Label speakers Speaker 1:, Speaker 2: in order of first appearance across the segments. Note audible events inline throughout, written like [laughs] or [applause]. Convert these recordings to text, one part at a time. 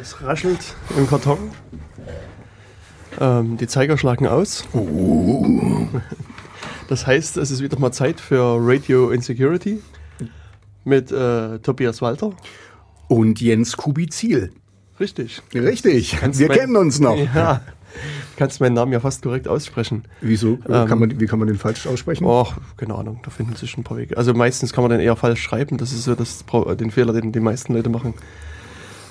Speaker 1: Es raschelt im Karton. Ähm, die Zeiger schlagen aus. Das heißt, es ist wieder mal Zeit für Radio Insecurity mit äh, Tobias Walter.
Speaker 2: Und Jens Kubizil.
Speaker 1: Richtig.
Speaker 2: Richtig,
Speaker 1: Kannst
Speaker 2: wir
Speaker 1: mein-
Speaker 2: kennen uns noch.
Speaker 1: Ja. Kannst meinen Namen ja fast korrekt aussprechen.
Speaker 2: Wieso?
Speaker 1: Ähm,
Speaker 2: kann man, wie kann man den falsch aussprechen?
Speaker 1: Och, keine Ahnung, da finden sich ein paar Wege. Also meistens kann man den eher falsch schreiben. Das ist so das, den Fehler, den die meisten Leute machen.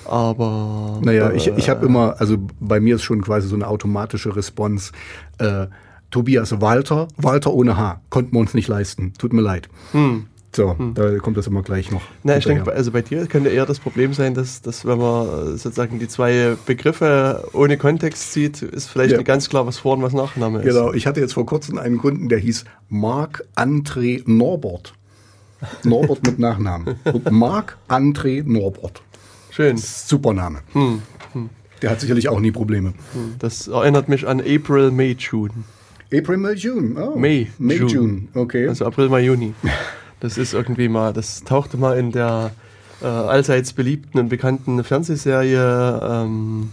Speaker 1: Aber.
Speaker 2: Naja,
Speaker 1: äh,
Speaker 2: ich, ich habe immer, also bei mir ist schon quasi so eine automatische Response. Äh, Tobias Walter, Walter ohne H, konnten wir uns nicht leisten. Tut mir leid. So, da kommt das immer gleich noch.
Speaker 1: Hm. Na, ich denke, also bei dir könnte eher das Problem sein, dass, dass wenn man äh, sozusagen die zwei Begriffe ohne Kontext sieht, ist vielleicht
Speaker 2: Ja.
Speaker 1: nicht ganz klar, was Vor- und was Nachname ist.
Speaker 2: Genau, ich hatte jetzt vor kurzem einen Kunden, der hieß Marc André Norbert. Norbert mit Nachnamen. [laughs] Und Marc André Norbert.
Speaker 1: Schön.
Speaker 2: Super Name.
Speaker 1: Hm,
Speaker 2: Der hat sicherlich auch nie Probleme.
Speaker 1: Das erinnert mich an April, May, June.
Speaker 2: April, May, June. Oh.
Speaker 1: May,
Speaker 2: May,
Speaker 1: June.
Speaker 2: June. Okay.
Speaker 1: Also April, Mai, Juni. Das ist irgendwie mal, das tauchte mal in der äh, allseits beliebten und bekannten Fernsehserie ähm,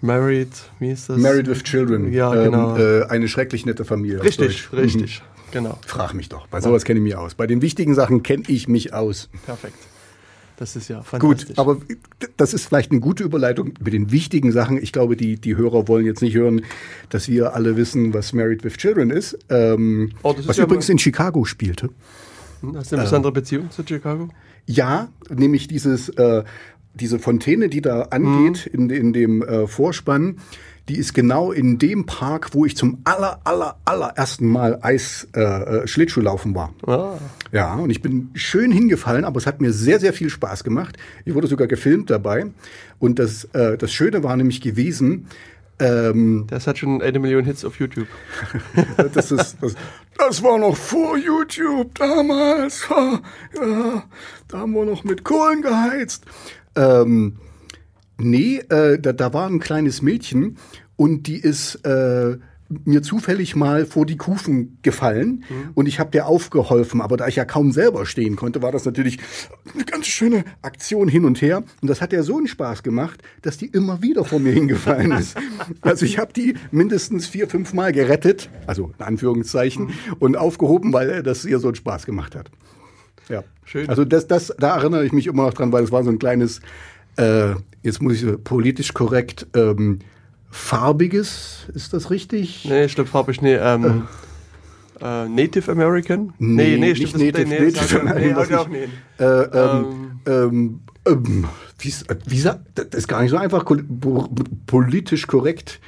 Speaker 1: Married, wie ist das?
Speaker 2: Married with Children.
Speaker 1: Ja, genau.
Speaker 2: äh, eine schrecklich nette Familie.
Speaker 1: Richtig,
Speaker 2: Deutsch. Mhm.
Speaker 1: richtig. Genau.
Speaker 2: Frag mich doch. Bei sowas kenne ich mich aus. Bei den wichtigen Sachen kenne ich mich aus.
Speaker 1: Perfekt. Das ist ja
Speaker 2: Gut,
Speaker 1: fantastisch.
Speaker 2: aber das ist vielleicht eine gute Überleitung mit den wichtigen Sachen. Ich glaube, die, die Hörer wollen jetzt nicht hören, dass wir alle wissen, was Married with Children ist. Ähm,
Speaker 1: Oh, das ist
Speaker 2: was
Speaker 1: ja
Speaker 2: übrigens in Chicago spielte.
Speaker 1: Hm, Hast du eine besondere Beziehung zu Chicago?
Speaker 2: Ja, nämlich dieses, äh, diese Fontäne, die da angeht
Speaker 1: Mhm.
Speaker 2: in, in dem äh, Vorspann, die ist genau in dem Park, wo ich zum aller, aller, allerersten Mal Eis äh, äh, Schlittschuhlaufen war.
Speaker 1: Ah,
Speaker 2: Ja, und ich bin schön hingefallen, aber es hat mir sehr, sehr viel Spaß gemacht. Ich wurde sogar gefilmt dabei. Und das, äh, das Schöne war nämlich gewesen, ähm,
Speaker 1: das hat schon eine Million Hits auf YouTube. [laughs]
Speaker 2: das, ist, das, das war noch vor YouTube damals. Ja, da haben wir noch mit Kohlen geheizt. Ähm, nee, äh, da, da war ein kleines Mädchen und die ist äh, mir zufällig mal vor die Kufen gefallen und ich habe der aufgeholfen. Aber da ich ja kaum selber stehen konnte, war das natürlich eine ganz schöne Aktion hin und her. Und das hat der so einen Spaß gemacht, dass die immer wieder vor mir hingefallen ist. [laughs] Also ich habe die mindestens vier, fünf Mal gerettet, also in Anführungszeichen, und aufgehoben, weil das ihr so einen Spaß gemacht hat. Ja.
Speaker 1: Schön.
Speaker 2: Also das, das, da erinnere ich mich immer noch dran, weil es war so ein kleines, äh, jetzt muss ich so politisch korrekt, ähm, farbiges, ist das richtig?
Speaker 1: Nee, stimmt, farbig, nee, ähm, äh, Native American? Nee, nee,
Speaker 2: nicht
Speaker 1: stimmt,
Speaker 2: Native,
Speaker 1: nee,
Speaker 2: Native
Speaker 1: nee,
Speaker 2: American,
Speaker 1: ich
Speaker 2: das
Speaker 1: auch nicht.
Speaker 2: Äh, ähm, ähm, ähm, wie, ist- wie sagt, das ist gar nicht so einfach, politisch korrekt.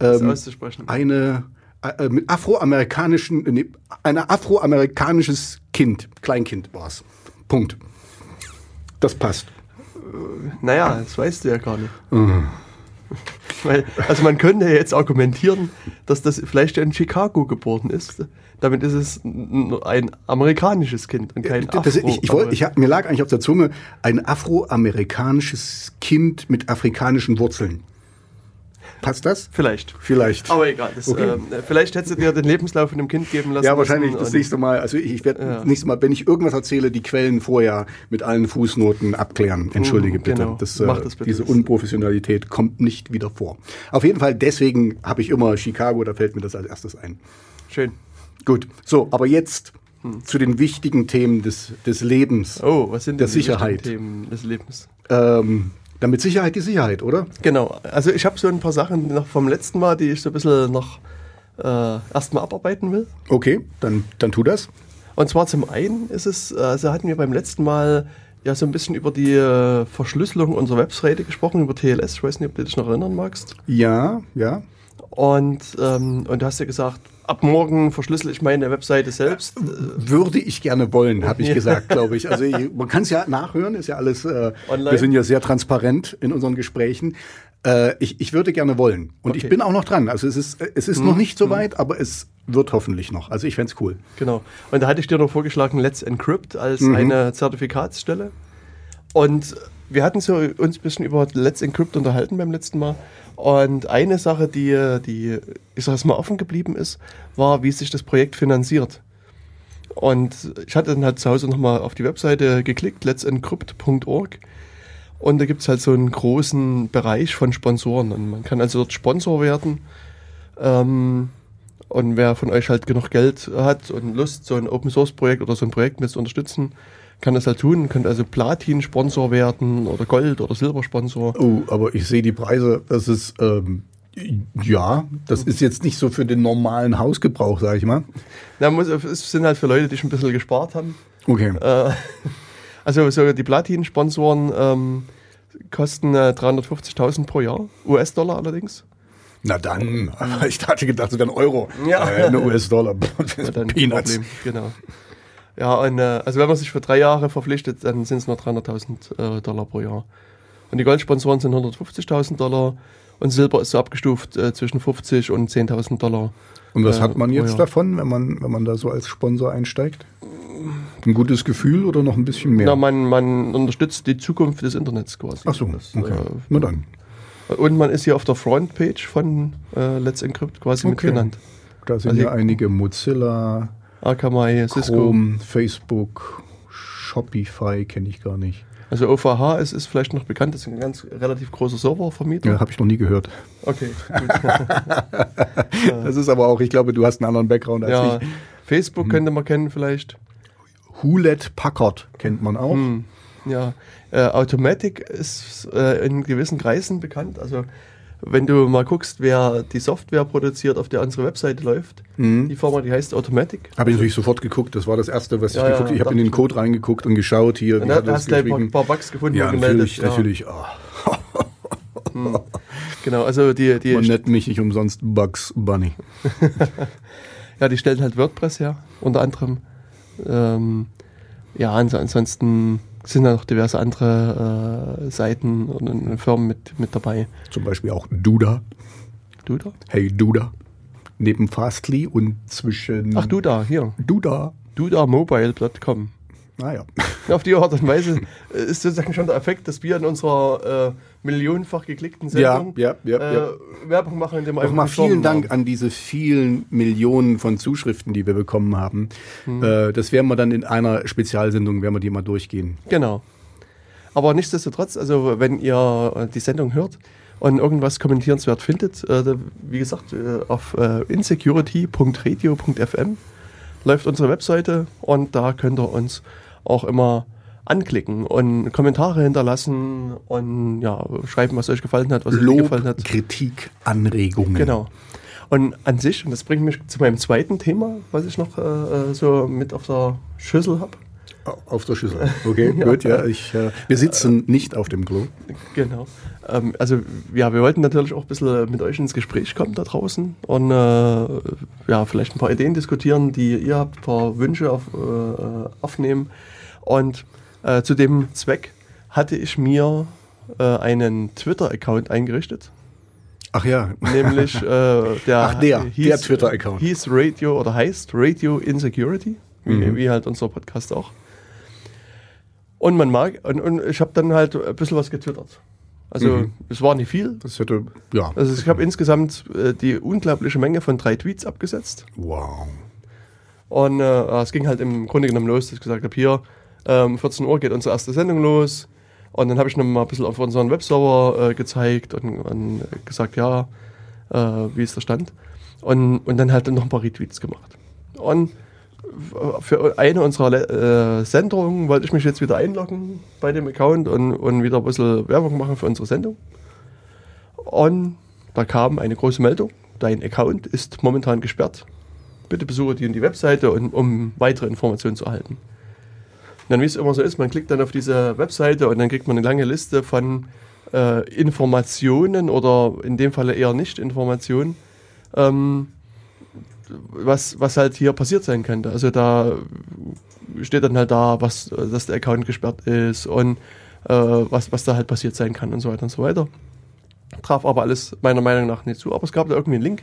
Speaker 2: Ähm,
Speaker 1: auszusprechen.
Speaker 2: eine äh, mit afroamerikanischen, äh, nee, ein afroamerikanisches Kind, Kleinkind war es. Punkt. Das passt.
Speaker 1: Naja, das weißt du ja gar nicht.
Speaker 2: Mhm.
Speaker 1: Weil, also man könnte ja jetzt argumentieren, dass das vielleicht in Chicago geboren ist. Damit ist es ein amerikanisches Kind und kein Afro.
Speaker 2: Das, ich, ich wollte, ich mir lag eigentlich auf der Zunge ein afroamerikanisches Kind mit afrikanischen Wurzeln. Passt das?
Speaker 1: Vielleicht.
Speaker 2: Vielleicht.
Speaker 1: Aber egal. Das,
Speaker 2: Okay.
Speaker 1: ähm, vielleicht hättest du dir den Lebenslauf von dem Kind geben lassen.
Speaker 2: ja, wahrscheinlich das nächste Mal. Also ich, werde
Speaker 1: Ja.
Speaker 2: das nächste Mal, wenn ich irgendwas erzähle, die Quellen vorher mit allen Fußnoten abklären. Entschuldige
Speaker 1: Mhm,
Speaker 2: bitte.
Speaker 1: genau.
Speaker 2: Das,
Speaker 1: Mach
Speaker 2: äh,
Speaker 1: das bitte.
Speaker 2: Diese Unprofessionalität kommt nicht wieder vor. Auf jeden Fall, deswegen habe ich immer Chicago, da fällt mir das als erstes ein.
Speaker 1: Schön.
Speaker 2: Gut, so, aber jetzt zu den wichtigen Themen des, des Lebens.
Speaker 1: Hm. Oh, was sind
Speaker 2: Der
Speaker 1: denn die
Speaker 2: Sicherheit.
Speaker 1: wichtigen Themen des Lebens?
Speaker 2: Ähm, damit Sicherheit die Sicherheit, oder?
Speaker 1: Genau. Also ich habe so ein paar Sachen noch vom letzten Mal, die ich so ein bisschen noch äh, erstmal abarbeiten will.
Speaker 2: Okay, dann, dann tu das.
Speaker 1: Und zwar zum einen ist es, also hatten wir beim letzten Mal ja so ein bisschen über die äh, Verschlüsselung unserer Webseite gesprochen, über TLS. Ich weiß nicht, ob du dich noch erinnern magst.
Speaker 2: Ja, ja.
Speaker 1: Und, ähm, und du hast ja gesagt, ab morgen verschlüssel ich meine Webseite selbst.
Speaker 2: Würde ich gerne wollen, habe ich gesagt, glaube ich. Also ich, man kann es ja nachhören, ist ja alles, äh,
Speaker 1: Online?
Speaker 2: wir sind ja sehr transparent in unseren Gesprächen. Äh, ich, ich würde gerne wollen. Und ich
Speaker 1: Okay. Mhm.
Speaker 2: bin auch noch dran. Also es ist, es ist noch nicht so weit, aber es wird hoffentlich noch. Also ich fänd's cool.
Speaker 1: Genau. Und da hatte ich dir noch vorgeschlagen, Let's Encrypt als
Speaker 2: Mhm.
Speaker 1: eine Zertifikatsstelle. Und wir hatten so uns ein bisschen über Let's Encrypt unterhalten beim letzten Mal. Und eine Sache, die, die ich sag mal offen geblieben ist, war, wie sich das Projekt finanziert. Und ich hatte dann halt zu Hause nochmal auf die Webseite geklickt, let'sencrypt.org. Und da gibt es halt so einen großen Bereich von Sponsoren. Und man kann also dort Sponsor werden. Ähm, und wer von euch halt genug Geld hat und Lust, so ein Open Source Projekt oder so ein Projekt mit zu unterstützen, kann das halt tun. Könnt also Platin-Sponsor werden oder Gold- oder Silbersponsor.
Speaker 2: Oh, aber ich sehe die Preise, das ist, ähm, ja, das ist jetzt nicht so für den normalen Hausgebrauch, sag ich mal.
Speaker 1: Na, muss, es sind halt für Leute, die schon ein bisschen gespart haben.
Speaker 2: Okay.
Speaker 1: Äh, also so die Platin-Sponsoren ähm, kosten äh, 350.000 pro Jahr, US-Dollar allerdings.
Speaker 2: Na dann, ich hatte gedacht, es wären Euro.
Speaker 1: Ja.
Speaker 2: Äh, eine US-Dollar. [laughs] Peanuts.
Speaker 1: Problem, genau. Ja, und äh, also wenn man sich für drei Jahre verpflichtet, dann sind es nur 300.000 äh, Dollar pro Jahr. Und die Goldsponsoren sind 150.000 Dollar und Silber ist so abgestuft äh, zwischen 50 und 10.000 Dollar.
Speaker 2: Und was
Speaker 1: äh,
Speaker 2: hat man jetzt davon, wenn man, wenn man da so als Sponsor einsteigt? Ein gutes Gefühl oder noch ein bisschen mehr?
Speaker 1: Na, man, man unterstützt die Zukunft des Internets quasi.
Speaker 2: Ach so,
Speaker 1: Das,
Speaker 2: okay.
Speaker 1: äh,
Speaker 2: Na dann.
Speaker 1: Und man ist hier auf der Frontpage von äh, Let's Encrypt quasi
Speaker 2: Okay.
Speaker 1: genannt.
Speaker 2: Da sind
Speaker 1: Also
Speaker 2: ja einige Mozilla,
Speaker 1: Akamai, Cisco.
Speaker 2: Chrome, Facebook, Shopify kenne ich gar nicht.
Speaker 1: Also OVH ist, ist vielleicht noch bekannt, das ist ein ganz relativ großer Serververmieter.
Speaker 2: Ja, habe ich noch nie gehört.
Speaker 1: Okay, [laughs] gut.
Speaker 2: Das ist aber auch, ich glaube, du hast einen anderen Background als
Speaker 1: ja,
Speaker 2: ich.
Speaker 1: Facebook könnte man kennen vielleicht.
Speaker 2: Hewlett Packard kennt man auch.
Speaker 1: Hm, ja, äh, Automatic ist äh, in gewissen Kreisen bekannt. Also wenn du mal guckst, wer die Software produziert, auf der unsere Webseite läuft,
Speaker 2: Mhm.
Speaker 1: die Firma, die heißt Automatic.
Speaker 2: Habe ich natürlich sofort geguckt. Das war das Erste, was ich
Speaker 1: Ja,
Speaker 2: geguckt habe. Ich habe in den Code reingeguckt und geschaut hier.
Speaker 1: Und da hast du ein paar, Bugs gefunden
Speaker 2: Ja,
Speaker 1: und gemeldet.
Speaker 2: natürlich,
Speaker 1: ja.
Speaker 2: natürlich. Oh,
Speaker 1: Genau, also die, die,
Speaker 2: man nennt mich nicht umsonst Bugs Bunny. [laughs]
Speaker 1: ja, die stellen halt WordPress her, unter anderem. Ähm, ja, ans ansonsten sind da noch diverse andere äh, Seiten und, Firmen mit, mit dabei.
Speaker 2: Zum Beispiel auch Duda.
Speaker 1: Du da?
Speaker 2: Hey Duda. Neben Fastly und zwischen
Speaker 1: Ach, du da, hier.
Speaker 2: Duda.
Speaker 1: dudamobile.com.
Speaker 2: Naja.
Speaker 1: Ja, [laughs] Auf die Art und Weise äh, ist sozusagen schon der Effekt, dass wir in unserer äh, millionenfach geklickten Sendung
Speaker 2: Ja, ja, ja,
Speaker 1: äh,
Speaker 2: ja.
Speaker 1: Werbung machen, indem wir
Speaker 2: Nochmal vielen Dank
Speaker 1: haben.
Speaker 2: an diese vielen Millionen von Zuschriften, die wir bekommen haben.
Speaker 1: Hm.
Speaker 2: Äh, das werden wir dann in einer Spezialsendung, werden wir die mal durchgehen.
Speaker 1: Genau. Aber nichtsdestotrotz, also wenn ihr äh, die Sendung hört und irgendwas kommentierenswert findet, äh, wie gesagt, auf insecurity.radio.fm läuft unsere Webseite und da könnt ihr uns auch immer anklicken und Kommentare hinterlassen und ja, schreiben, was euch gefallen hat, was euch nicht
Speaker 2: Lob,
Speaker 1: gefallen hat.
Speaker 2: Kritik, Anregungen.
Speaker 1: Genau. Und an sich, und das bringt mich zu meinem zweiten Thema, was ich noch äh, äh, so mit auf der Schüssel habe.
Speaker 2: Auf der Schüssel. [laughs] Okay, gut, ja. Ich, äh, wir sitzen nicht auf dem Klo.
Speaker 1: Genau. Ähm, also ja, wir wollten natürlich auch ein bisschen mit euch ins Gespräch kommen da draußen und äh, ja, vielleicht ein paar Ideen diskutieren, die ihr habt, ein paar Wünsche auf, äh, aufnehmen. Und äh, zu dem Zweck hatte ich mir äh, einen Twitter-Account eingerichtet.
Speaker 2: Ach ja.
Speaker 1: Nämlich äh, [laughs] der,
Speaker 2: Ach, der, der Twitter-Account.
Speaker 1: Hieß Radio oder heißt Radio Insecurity, wie,
Speaker 2: Mhm.
Speaker 1: wie halt unser Podcast auch. Und man mag, und, und ich habe dann halt ein bisschen was getwittert. Also
Speaker 2: Mhm.
Speaker 1: es war nicht viel.
Speaker 2: Das hätte, ja.
Speaker 1: Also ich habe insgesamt äh, die unglaubliche Menge von drei Tweets abgesetzt.
Speaker 2: Wow.
Speaker 1: Und äh, es ging halt im Grunde genommen los, dass ich gesagt habe, hier, ähm, 14 Uhr geht unsere erste Sendung los. Und dann habe ich noch mal ein bisschen auf unseren Webserver äh, gezeigt und, und gesagt, ja, äh, wie ist der Stand. Und, und dann halt noch ein paar Retweets gemacht. Und für eine unserer äh, Sendungen wollte ich mich jetzt wieder einloggen bei dem Account und, und wieder ein bisschen Werbung machen für unsere Sendung. Und da kam eine große Meldung, dein Account ist momentan gesperrt. Bitte besuche die und die Webseite, und, um weitere Informationen zu erhalten. Dann, wie es immer so ist, man klickt dann auf diese Webseite und dann kriegt man eine lange Liste von äh, Informationen oder in dem Falle eher Nicht-Informationen, ähm, was, was halt hier passiert sein könnte. Also da steht dann halt da, was, dass der Account gesperrt ist und äh, was, was da halt passiert sein kann und so weiter und so weiter. Traf aber alles meiner Meinung nach nicht zu. Aber es gab da irgendwie einen Link,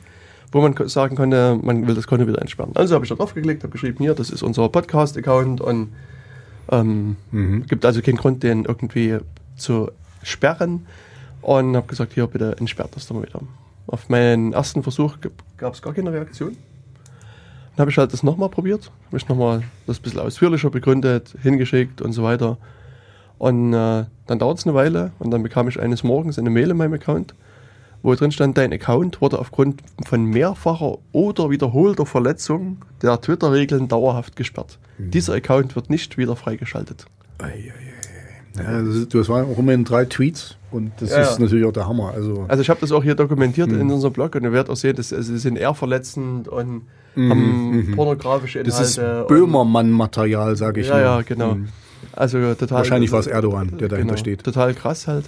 Speaker 1: wo man sagen konnte, man will das Konto wieder entsperren. Also habe ich da drauf geklickt, habe geschrieben, hier, das ist unser Podcast-Account und ähm,
Speaker 2: Mhm.
Speaker 1: gibt also keinen Grund, den irgendwie zu sperren. Und habe gesagt, hier, bitte entsperrt das doch mal wieder. Auf meinen ersten Versuch gab es gar keine Reaktion. Dann habe ich halt das nochmal probiert, habe ich nochmal das ein bisschen ausführlicher begründet, hingeschickt und so weiter. Und äh, dann dauert es eine Weile und dann bekam ich eines Morgens eine Mail in meinem Account, wo drin stand, dein Account wurde aufgrund von mehrfacher oder wiederholter Verletzung der Twitter-Regeln dauerhaft gesperrt. Dieser Account wird nicht wieder freigeschaltet.
Speaker 2: Ei. Ja, das, ist- das waren auch immerhin drei Tweets und das
Speaker 1: Ja,
Speaker 2: ist
Speaker 1: ja.
Speaker 2: natürlich auch der Hammer. Also,
Speaker 1: Also ich habe das auch hier dokumentiert
Speaker 2: Mhm.
Speaker 1: in unserem Blog und ihr werdet auch sehen, dass also sie sind eher verletzend und haben pornografische
Speaker 2: Mhm, das
Speaker 1: Inhalte.
Speaker 2: ist
Speaker 1: und-
Speaker 2: Böhmermann-Material, sage ich
Speaker 1: Ja,
Speaker 2: nur.
Speaker 1: ja, genau.
Speaker 2: Mhm.
Speaker 1: Also total.
Speaker 2: Wahrscheinlich war es Erdogan, der dahinter
Speaker 1: genau,
Speaker 2: steht.
Speaker 1: Total krass halt.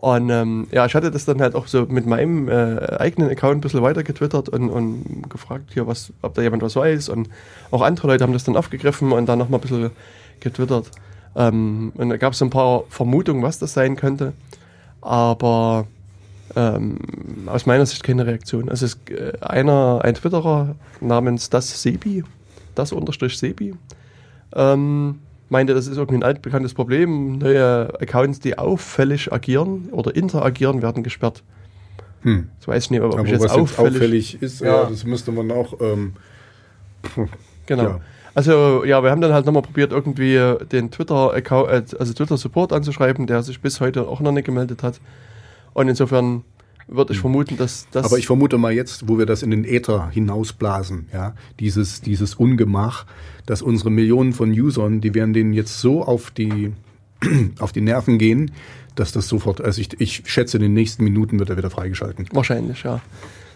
Speaker 1: Und ähm, ja, ich hatte das dann halt auch so mit meinem äh, eigenen Account ein bisschen weiter getwittert und, und gefragt hier, was, ob da jemand was weiß. Und auch andere Leute haben das dann aufgegriffen und dann nochmal ein bisschen getwittert. Ähm, und da gab es so ein paar Vermutungen, was das sein könnte. Aber ähm, aus meiner Sicht keine Reaktion. Also es ist äh, einer, ein Twitterer namens das Sebi, das unterstrich Sebi, ähm, meinte, das ist irgendwie ein altbekanntes Problem. Neue Accounts, die auffällig agieren oder interagieren, werden gesperrt.
Speaker 2: Hm.
Speaker 1: Ich weiß nicht, ob
Speaker 2: Aber
Speaker 1: ich
Speaker 2: was
Speaker 1: jetzt
Speaker 2: jetzt
Speaker 1: auffällig,
Speaker 2: auffällig ist,
Speaker 1: Ja.
Speaker 2: ja. das müsste man auch. Ähm, [laughs]
Speaker 1: Genau.
Speaker 2: Ja.
Speaker 1: Also ja, wir haben dann halt nochmal probiert, irgendwie den Twitter-Account, also Twitter-Support anzuschreiben, der sich bis heute auch noch nicht gemeldet hat. Und insofern würde ich vermuten, dass das.
Speaker 2: aber ich vermute mal jetzt, wo wir das in den Äther hinausblasen, ja, dieses, dieses Ungemach, dass unsere Millionen von Usern, die werden denen jetzt so auf die, [clears throat] auf die Nerven gehen, dass das sofort, also ich, ich schätze, in den nächsten Minuten wird er wieder freigeschalten.
Speaker 1: Wahrscheinlich, ja.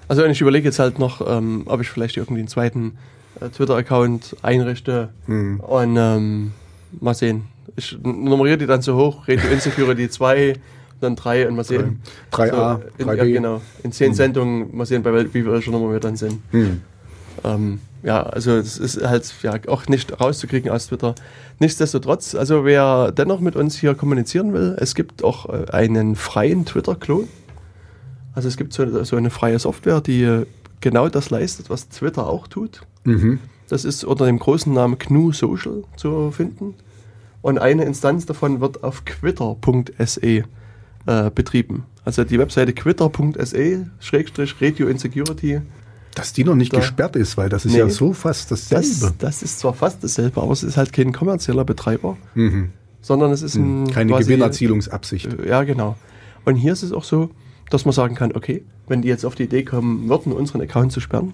Speaker 1: Also ich überlege jetzt halt noch, ähm, ob ich vielleicht irgendwie einen zweiten äh, Twitter-Account einrichte
Speaker 2: Mhm.
Speaker 1: und ähm, mal sehen. Ich nummeriere die dann so hoch, Radio Insecurity 2, dann 3 und mal sehen.
Speaker 2: 3a,
Speaker 1: So, in,
Speaker 2: 3b.
Speaker 1: ja, genau. In 10 Sendungen, mal sehen, bei wie welcher Nummer wir dann sind.
Speaker 2: Hm.
Speaker 1: Ähm, ja, also es ist halt ja auch nicht rauszukriegen aus Twitter. Nichtsdestotrotz, also wer dennoch mit uns hier kommunizieren will, es gibt auch äh, einen freien Twitter-Klon. Also es gibt so, so eine freie Software, die genau das leistet, was Twitter auch tut.
Speaker 2: Mhm.
Speaker 1: Das ist unter dem großen Namen GNU Social zu finden. Und eine Instanz davon wird auf quitter.se äh, betrieben. Also die Webseite quitter.se, Schrägstrich Radio Insecurity.
Speaker 2: Dass die noch nicht
Speaker 1: Da-
Speaker 2: gesperrt ist, weil das ist
Speaker 1: Nee.
Speaker 2: ja so fast dasselbe.
Speaker 1: Das, das ist zwar fast dasselbe, aber es ist halt kein kommerzieller Betreiber,
Speaker 2: mhm.
Speaker 1: sondern es ist ein.
Speaker 2: Keine
Speaker 1: quasi-
Speaker 2: Gewinnerzielungsabsicht.
Speaker 1: Äh, Ja, genau. Und hier ist es auch so, dass man sagen kann, okay, wenn die jetzt auf die Idee kommen würden, unseren Account zu sperren,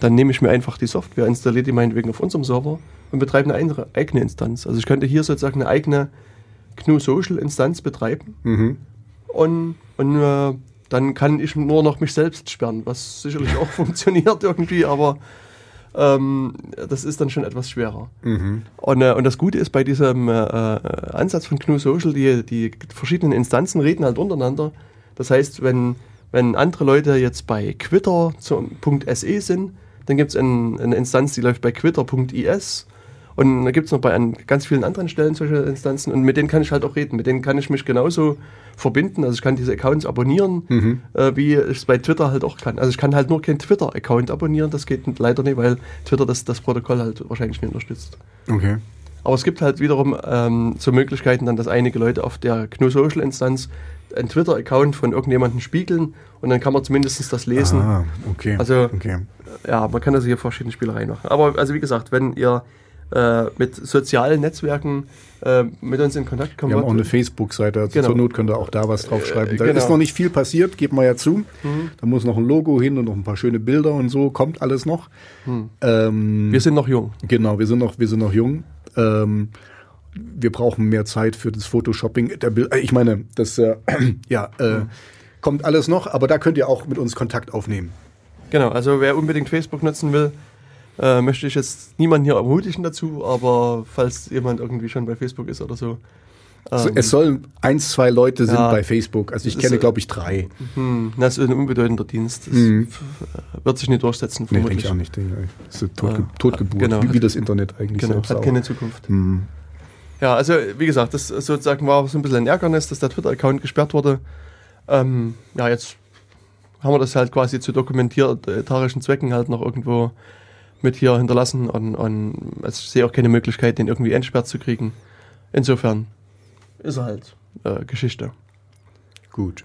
Speaker 1: dann nehme ich mir einfach die Software, installiere die meinetwegen auf unserem Server und betreibe eine eigene Instanz. Also ich könnte hier sozusagen eine eigene GNU Social Instanz betreiben
Speaker 2: Mhm.
Speaker 1: Und, und äh, dann kann ich nur noch mich selbst sperren, was sicherlich auch [laughs] funktioniert irgendwie, aber ähm, das ist dann schon etwas schwerer.
Speaker 2: Mhm.
Speaker 1: Und, äh, und das Gute ist bei diesem äh, äh, Ansatz von GNU Social, die, die verschiedenen Instanzen reden halt untereinander. Das heißt, wenn, wenn andere Leute jetzt bei Quitter zum .se sind, dann gibt es ein, eine Instanz, die läuft bei quitter.is und da gibt es noch bei an ganz vielen anderen Stellen solche Instanzen und mit denen kann ich halt auch reden. Mit denen kann ich mich genauso verbinden. Also ich kann diese Accounts abonnieren,
Speaker 2: Mhm.
Speaker 1: äh, wie ich es bei Twitter halt auch kann. Also ich kann halt nur keinen Twitter-Account abonnieren, das geht leider nicht, weil Twitter das, das Protokoll halt wahrscheinlich nicht unterstützt.
Speaker 2: Okay.
Speaker 1: Aber es gibt halt wiederum ähm, so Möglichkeiten, dann, dass einige Leute auf der GNU Social Instanz einen Twitter-Account von irgendjemandem spiegeln und dann kann man zumindest das lesen.
Speaker 2: Ah, okay.
Speaker 1: Also-
Speaker 2: okay.
Speaker 1: Ja, man kann also hier verschiedene Spielereien machen. Aber also wie gesagt, wenn ihr äh, mit sozialen Netzwerken äh, mit uns in Kontakt kommen
Speaker 2: Wir haben auch eine Facebook-Seite, also
Speaker 1: Genau.
Speaker 2: zur Not könnt ihr auch da was draufschreiben.
Speaker 1: Äh,
Speaker 2: Da
Speaker 1: genau.
Speaker 2: ist noch nicht viel passiert, geben wir ja zu.
Speaker 1: Mhm.
Speaker 2: Da muss noch ein Logo hin und noch ein paar schöne Bilder und so, kommt alles noch. Ähm,
Speaker 1: wir sind noch jung.
Speaker 2: Genau, wir sind noch, wir sind noch jung. Ähm, wir brauchen mehr Zeit für das Photoshopping. Äh, ich meine, das äh, [clears throat] ja, äh, kommt alles noch, aber da könnt ihr auch mit uns Kontakt aufnehmen.
Speaker 1: Genau, also wer unbedingt Facebook nutzen will, äh, möchte ich jetzt niemanden hier ermutigen dazu, aber falls jemand irgendwie schon bei Facebook ist oder so. Ähm,
Speaker 2: es sollen eins, zwei Leute sind
Speaker 1: ja.
Speaker 2: bei Facebook. Also ich kenne,
Speaker 1: ist,
Speaker 2: glaube ich, drei.
Speaker 1: hm, das ist ein unbedeutender Dienst. Das
Speaker 2: Mhm.
Speaker 1: f- wird sich nicht durchsetzen,
Speaker 2: Nee,
Speaker 1: vermutlich.
Speaker 2: denke ich auch nicht. Denke ich. Das ist eine Totge
Speaker 1: Äh,
Speaker 2: Totgeburt,
Speaker 1: genau.
Speaker 2: wie, wie das Internet eigentlich
Speaker 1: Genau,
Speaker 2: selbst
Speaker 1: hat
Speaker 2: auch.
Speaker 1: keine Zukunft.
Speaker 2: Hm.
Speaker 1: Ja, also wie gesagt, das sozusagen war so ein bisschen ein Ärgernis, dass der Twitter-Account gesperrt wurde. Ähm, ja, jetzt haben wir das halt quasi zu dokumentarischen Zwecken halt noch irgendwo mit hier hinterlassen und, und also ich sehe auch keine Möglichkeit, den irgendwie entsperrt zu kriegen. Insofern ist er halt äh, Geschichte.
Speaker 2: Gut.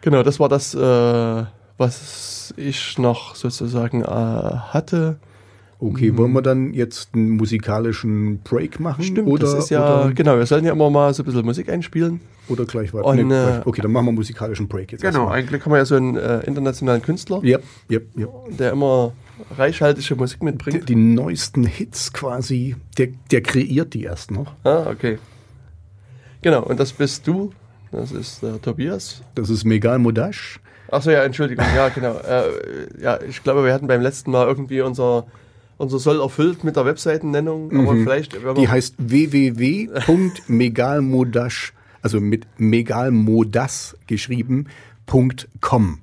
Speaker 1: Genau, das war das, äh, was ich noch sozusagen äh, hatte.
Speaker 2: Okay, wollen wir dann jetzt einen musikalischen Break machen?
Speaker 1: Stimmt,
Speaker 2: oder,
Speaker 1: das ist ja,
Speaker 2: oder,
Speaker 1: genau, wir sollen ja immer mal so ein bisschen Musik einspielen.
Speaker 2: oder gleich weiter.
Speaker 1: Und,
Speaker 2: Nee,
Speaker 1: äh,
Speaker 2: okay, dann machen wir einen musikalischen Break jetzt.
Speaker 1: Genau,
Speaker 2: erstmal.
Speaker 1: eigentlich haben wir ja so einen äh, internationalen Künstler,
Speaker 2: Ja, ja, ja.
Speaker 1: der immer reichhaltige Musik
Speaker 2: Die,
Speaker 1: mitbringt.
Speaker 2: die neuesten Hits quasi, der, der kreiert die erst noch.
Speaker 1: Ah, okay. Genau, und das bist du. Das ist der Tobias.
Speaker 2: Das ist Megal Modash.
Speaker 1: Achso, ja, Entschuldigung, ja, genau. Äh, ja, ich glaube, wir hatten beim letzten Mal irgendwie unser, unser Soll erfüllt mit der Webseitennennung, aber vielleicht.
Speaker 2: Mhm. Die heißt www.megalmodash, also mit megalmodas geschrieben, .com.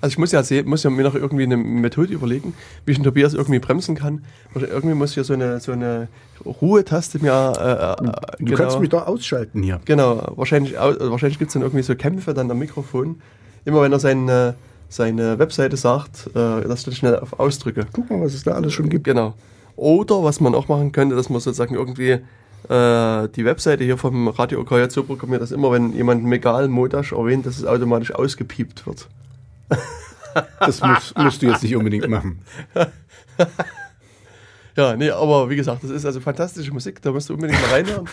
Speaker 1: Also ich muss ja, sehen, muss ja mir noch irgendwie eine Methode überlegen, wie ich den Tobias irgendwie bremsen kann. Oder irgendwie muss ich ja so eine, so eine Ruhetaste mir. Äh, äh,
Speaker 2: Du
Speaker 1: genau,
Speaker 2: kannst mich doch ausschalten hier.
Speaker 1: Genau, wahrscheinlich, äh, wahrscheinlich gibt es dann irgendwie so Kämpfe dann am Mikrofon. Immer wenn er seine, seine Webseite sagt, äh, dass ich dann schnell auf ausdrücke.
Speaker 2: Guck mal, was es da alles schon gibt.
Speaker 1: Genau. Oder was man auch machen könnte, dass man sozusagen irgendwie äh, die Webseite hier vom Radio Okaya so programmiert, dass immer wenn jemand Megal Modash erwähnt, dass es automatisch ausgepiept wird.
Speaker 2: Das musst, musst du jetzt nicht unbedingt machen.
Speaker 1: Ja, nee, aber wie gesagt, das ist also fantastische Musik, da musst du unbedingt mal reinhören.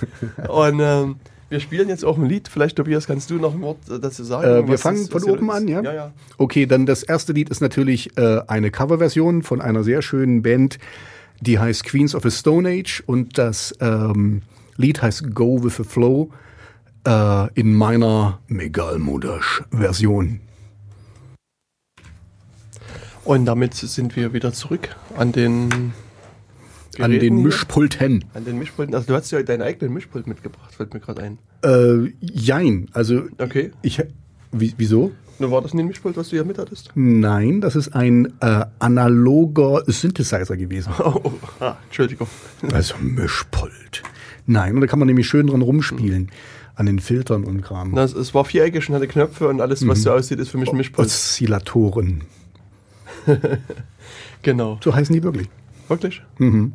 Speaker 1: Und ähm, wir spielen jetzt auch ein Lied. Vielleicht, Tobias, kannst du noch ein Wort dazu sagen?
Speaker 2: Äh, wir fangen
Speaker 1: das-
Speaker 2: von oben an, ja?
Speaker 1: Ja, ja.
Speaker 2: Okay, dann das erste Lied ist natürlich äh, eine Coverversion von einer sehr schönen Band, die heißt Queens of the Stone Age und das ähm, Lied heißt Go with the Flow äh, in meiner Megalmodash-Version.
Speaker 1: Und damit sind wir wieder zurück an den
Speaker 2: An
Speaker 1: Geräten
Speaker 2: den
Speaker 1: hier.
Speaker 2: Mischpulten.
Speaker 1: An den Mischpulten. Also du hast ja deinen eigenen Mischpult mitgebracht, fällt mir gerade ein.
Speaker 2: Äh, jein, also
Speaker 1: Okay.
Speaker 2: ich, wie, wieso?
Speaker 1: War das nicht ein Mischpult, was du hier mit hattest?
Speaker 2: Nein, das ist ein äh, analoger Synthesizer gewesen.
Speaker 1: Oh, [laughs] oh ah, Entschuldigung.
Speaker 2: Also Mischpult. Nein, und da kann man nämlich schön dran rumspielen. An den Filtern und Kram.
Speaker 1: Na, es, es war viereckig und hatte Knöpfe und alles, was so aussieht, ist für mich ein Mischpult.
Speaker 2: Oszillatoren. [laughs]
Speaker 1: Genau.
Speaker 2: So heißen die wirklich.
Speaker 1: Wirklich?
Speaker 2: Mhm.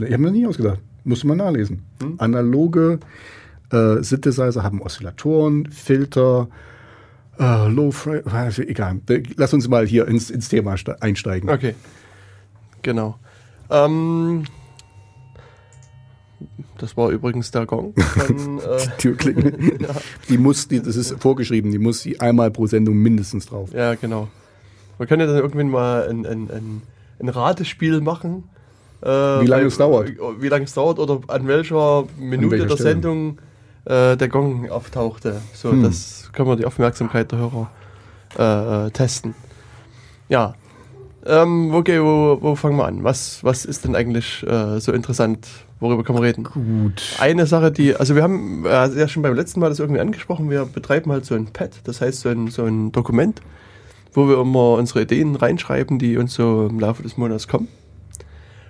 Speaker 2: Ich habe mir nie ausgedacht. Musste man nachlesen. Analoge äh, Synthesizer haben Oszillatoren, Filter, äh, Low Frame, egal. Lass uns mal hier ins, ins Thema ste- einsteigen.
Speaker 1: Okay. Genau. Ähm, das war übrigens der Gong. [laughs] Von, äh,
Speaker 2: Die Türklingel. [laughs] Die muss, die, das ist vorgeschrieben, die muss einmal pro Sendung mindestens drauf.
Speaker 1: ja, genau. Wir können ja dann irgendwann mal ein, ein, ein, ein Ratespiel machen. Äh,
Speaker 2: Wie lange
Speaker 1: bei-
Speaker 2: es dauert.
Speaker 1: Wie lange es dauert oder an welcher Minute
Speaker 2: welcher
Speaker 1: der
Speaker 2: Stelle.
Speaker 1: Sendung äh, der Gong auftauchte. So,
Speaker 2: Hm.
Speaker 1: das können wir die Aufmerksamkeit der Hörer äh, äh, testen. Ja. Ähm, okay, wo, wo fangen wir an? Was, was ist denn eigentlich äh, so interessant? Worüber kann man reden?
Speaker 2: Gut.
Speaker 1: Eine Sache, die, also wir haben äh, ja schon beim letzten Mal das irgendwie angesprochen, wir betreiben halt so ein Pad, das heißt so ein, so ein Dokument, wo wir immer unsere Ideen reinschreiben, die uns so im Laufe des Monats kommen.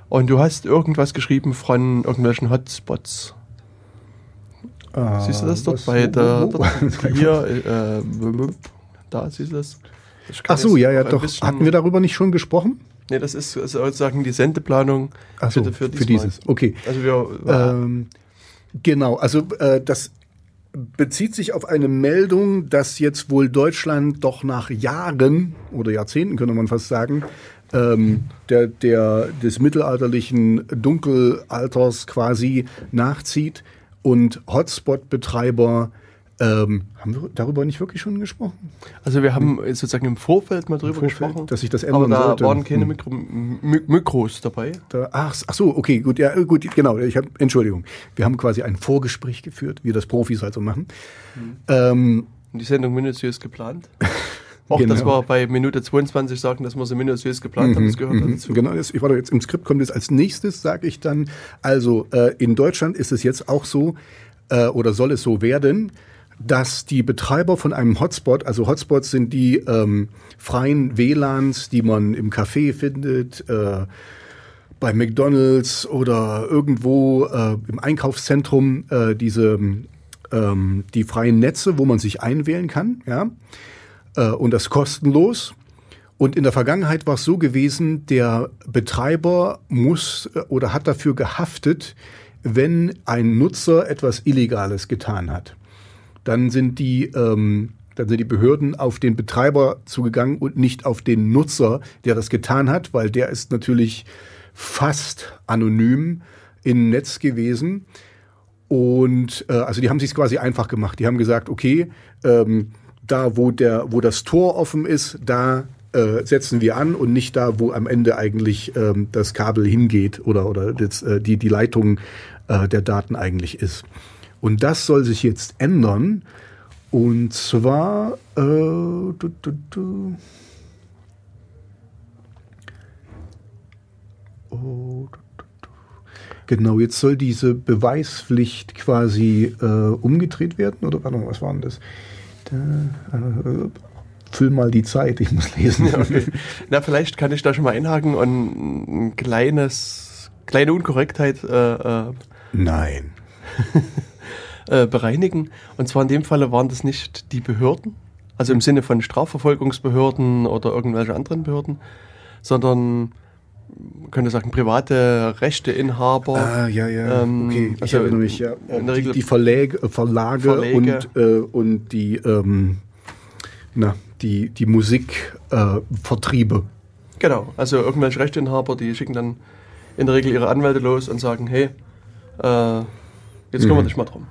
Speaker 1: Und du hast irgendwas geschrieben von irgendwelchen Hotspots. Siehst du das dort bei der, hier, [laughs] äh, da siehst du das?
Speaker 2: Ach so, ja, ja, doch. Hatten wir darüber nicht schon gesprochen?
Speaker 1: Nee, das ist sozusagen die Sendeplanung
Speaker 2: so,
Speaker 1: für,
Speaker 2: für, dieses. Okay.
Speaker 1: Also wir,
Speaker 2: Ähm, genau, also äh, das bezieht sich auf eine Meldung, dass jetzt wohl Deutschland doch nach Jahren oder Jahrzehnten, könnte man fast sagen, ähm, der, der, des mittelalterlichen Dunkelalters quasi nachzieht und Hotspot-Betreiber, ähm, haben wir darüber nicht wirklich schon gesprochen?
Speaker 1: Also wir haben sozusagen im Vorfeld mal drüber
Speaker 2: Vorfeld,
Speaker 1: gesprochen,
Speaker 2: dass sich das
Speaker 1: aber
Speaker 2: ändern
Speaker 1: da
Speaker 2: sollte.
Speaker 1: waren keine
Speaker 2: Hm.
Speaker 1: Mikro, Mi Mikros dabei.
Speaker 2: Da, ach, ach so, okay, gut, ja, gut, genau. Ich hab, Entschuldigung, wir haben quasi ein Vorgespräch geführt, wie das Profis halt so machen. Ähm,
Speaker 1: Und die Sendung minutiös geplant. [laughs] Auch
Speaker 2: Genau.
Speaker 1: das war bei Minute 22 sagen, dass wir sie minutiös geplant haben, das gehört
Speaker 2: mhm,
Speaker 1: dazu.
Speaker 2: Genau, das, ich warte jetzt im Skript kommt jetzt als nächstes, sage ich dann. Also äh, in Deutschland ist es jetzt auch so äh, oder soll es so werden, dass die Betreiber von einem Hotspot, also Hotspots sind die ähm, freien WLANs, die man im Café findet, äh, bei McDonald's oder irgendwo äh, im Einkaufszentrum äh, diese ähm, die freien Netze, wo man sich einwählen kann, ja, äh, und das kostenlos. Und in der Vergangenheit war es so gewesen, der Betreiber muss äh, oder hat dafür gehaftet, wenn ein Nutzer etwas Illegales getan hat. Dann sind die, ähm, dann sind die Behörden auf den Betreiber zugegangen und nicht auf den Nutzer, der das getan hat, weil der ist natürlich fast anonym im Netz gewesen. Und äh, also die haben sich quasi einfach gemacht. Die haben gesagt, okay, ähm, da wo der, wo das Tor offen ist, da äh, setzen wir an und nicht da, wo am Ende eigentlich ähm, das Kabel hingeht oder oder das, äh, die die Leitung äh, der Daten eigentlich ist. Und das soll sich jetzt ändern. Und zwar äh, du, du, du. Oh, Genau, jetzt soll diese Beweispflicht quasi äh, umgedreht werden, oder warte mal, was war denn das? Da, äh, füll mal die Zeit, ich muss lesen.
Speaker 1: Okay. Na, vielleicht kann ich da schon mal einhaken und ein kleines, kleine Unkorrektheit äh, äh,
Speaker 2: Nein. [laughs]
Speaker 1: äh, bereinigen. Und zwar in dem Falle waren das nicht die Behörden, also im Sinne von Strafverfolgungsbehörden oder irgendwelche anderen Behörden, sondern man könnte sagen, private Rechteinhaber.
Speaker 2: Ah, ja, ja.
Speaker 1: Ähm,
Speaker 2: okay, ich
Speaker 1: also
Speaker 2: erinnere mich, ja.
Speaker 1: in der
Speaker 2: die,
Speaker 1: Regel-
Speaker 2: die Verläge, äh, Verlage,
Speaker 1: Verlege.
Speaker 2: und, äh, und die, ähm, na, die, die Musikvertriebe. Äh.
Speaker 1: Genau, also irgendwelche Rechteinhaber, die schicken dann in der Regel ihre Anwälte los und sagen, hey, äh, jetzt kümmere dich mal drum.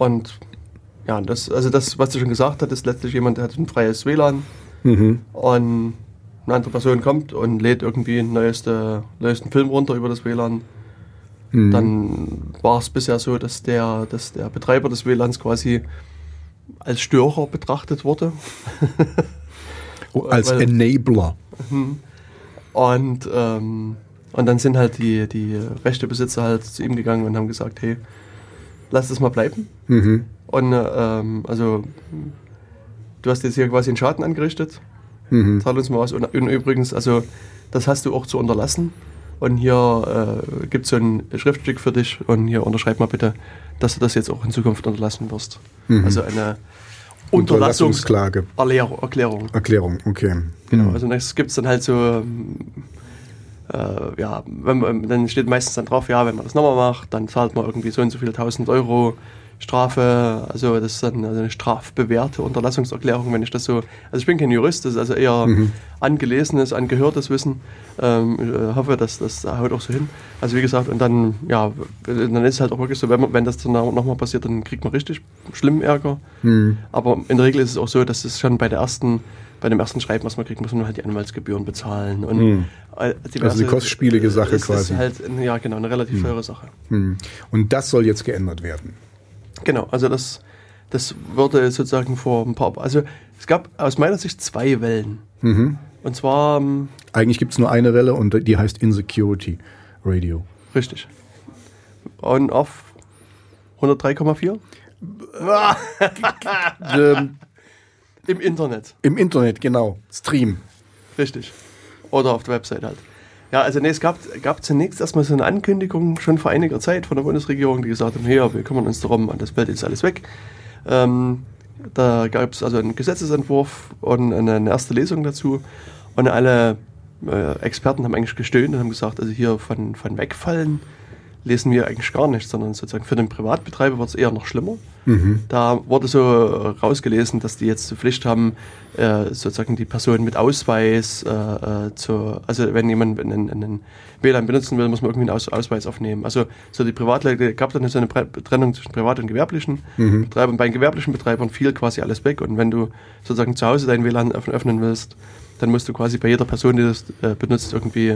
Speaker 1: Und ja, das, also das, was du schon gesagt hast, ist letztlich jemand, der hat ein freies WLAN
Speaker 2: Mhm.
Speaker 1: und eine andere Person kommt und lädt irgendwie einen neueste, neuesten Film runter über das WLAN.
Speaker 2: Mhm.
Speaker 1: Dann war es bisher so, dass der, dass der Betreiber des WLANs quasi als Störer betrachtet wurde. [laughs]
Speaker 2: Oh, als
Speaker 1: weil-
Speaker 2: Enabler.
Speaker 1: Und, ähm, und dann sind halt die, die Rechtebesitzer halt zu ihm gegangen und haben gesagt, hey, lass das mal bleiben.
Speaker 2: Mhm.
Speaker 1: Und ähm, also du hast jetzt hier quasi einen Schaden angerichtet,
Speaker 2: Mhm.
Speaker 1: zahl uns mal was. Und, und übrigens, also das hast du auch zu unterlassen. Und hier äh, gibt es so ein Schriftstück für dich und hier unterschreib mal bitte, dass du das jetzt auch in Zukunft unterlassen wirst.
Speaker 2: Mhm.
Speaker 1: Also eine
Speaker 2: Unterlassungsklage.
Speaker 1: Erklärung.
Speaker 2: Erklärung, okay.
Speaker 1: Genau,
Speaker 2: Mhm.
Speaker 1: also nächstes gibt es dann halt so, ähm, äh, ja, man, dann steht meistens dann drauf, ja, wenn man das nochmal macht, dann zahlt man irgendwie so und so viele tausend Euro Strafe, also das ist dann also eine strafbewährte Unterlassungserklärung, wenn ich das so, also ich bin kein Jurist, das ist also eher
Speaker 2: Mhm.
Speaker 1: angelesenes, angehörtes Wissen, ähm, ich äh, hoffe, dass das haut auch so hin. Also wie gesagt, und dann, ja, dann ist es halt auch wirklich so, wenn, man, wenn das dann nochmal passiert, dann kriegt man richtig schlimmen Ärger.
Speaker 2: Mhm.
Speaker 1: Aber in der Regel ist es auch so, dass es schon bei der ersten, bei dem ersten Schreiben, was man kriegt, muss man halt die Anwaltsgebühren bezahlen. Und
Speaker 2: Hm.
Speaker 1: äh,
Speaker 2: Also eine kostspielige Sache
Speaker 1: es
Speaker 2: quasi.
Speaker 1: Ist halt, ja, genau, eine relativ teure Sache.
Speaker 2: Mhm. Und das soll jetzt geändert werden.
Speaker 1: Genau, also das, das wurde sozusagen vor ein paar, also es gab aus meiner Sicht zwei Wellen.
Speaker 2: Mhm.
Speaker 1: Und zwar, ähm,
Speaker 2: Eigentlich gibt es nur eine Welle und die heißt Insecurity Radio.
Speaker 1: richtig, on off 103,4
Speaker 2: ähm,
Speaker 1: im Internet.
Speaker 2: Im Internet, genau. Stream.
Speaker 1: Richtig. Oder auf der Website halt. Ja, also nee, es gab, gab zunächst erstmal so eine Ankündigung schon vor einiger Zeit von der Bundesregierung, die gesagt haben, ja, wir kümmern uns darum und das fällt jetzt alles weg. Ähm, da gab es also einen Gesetzesentwurf und eine, erste Lesung dazu und alle äh, Experten haben eigentlich gestöhnt und haben gesagt, also hier von, von Wegfallen lesen wir eigentlich gar nicht, sondern sozusagen für den Privatbetreiber wird es eher noch schlimmer. Da wurde so rausgelesen, dass die jetzt zur Pflicht haben, äh, sozusagen die Person mit Ausweis äh, äh, zu, also wenn jemand einen, einen WLAN benutzen will, muss man irgendwie einen Aus Ausweis aufnehmen. Also so die Privatleute gab dann so eine Pre Trennung zwischen privat und gewerblichen Betreibern. Bei den gewerblichen Betreibern fiel quasi alles weg und wenn du sozusagen zu Hause dein WLAN öff- öffnen willst, dann musst du quasi bei jeder Person, die das äh, benutzt, irgendwie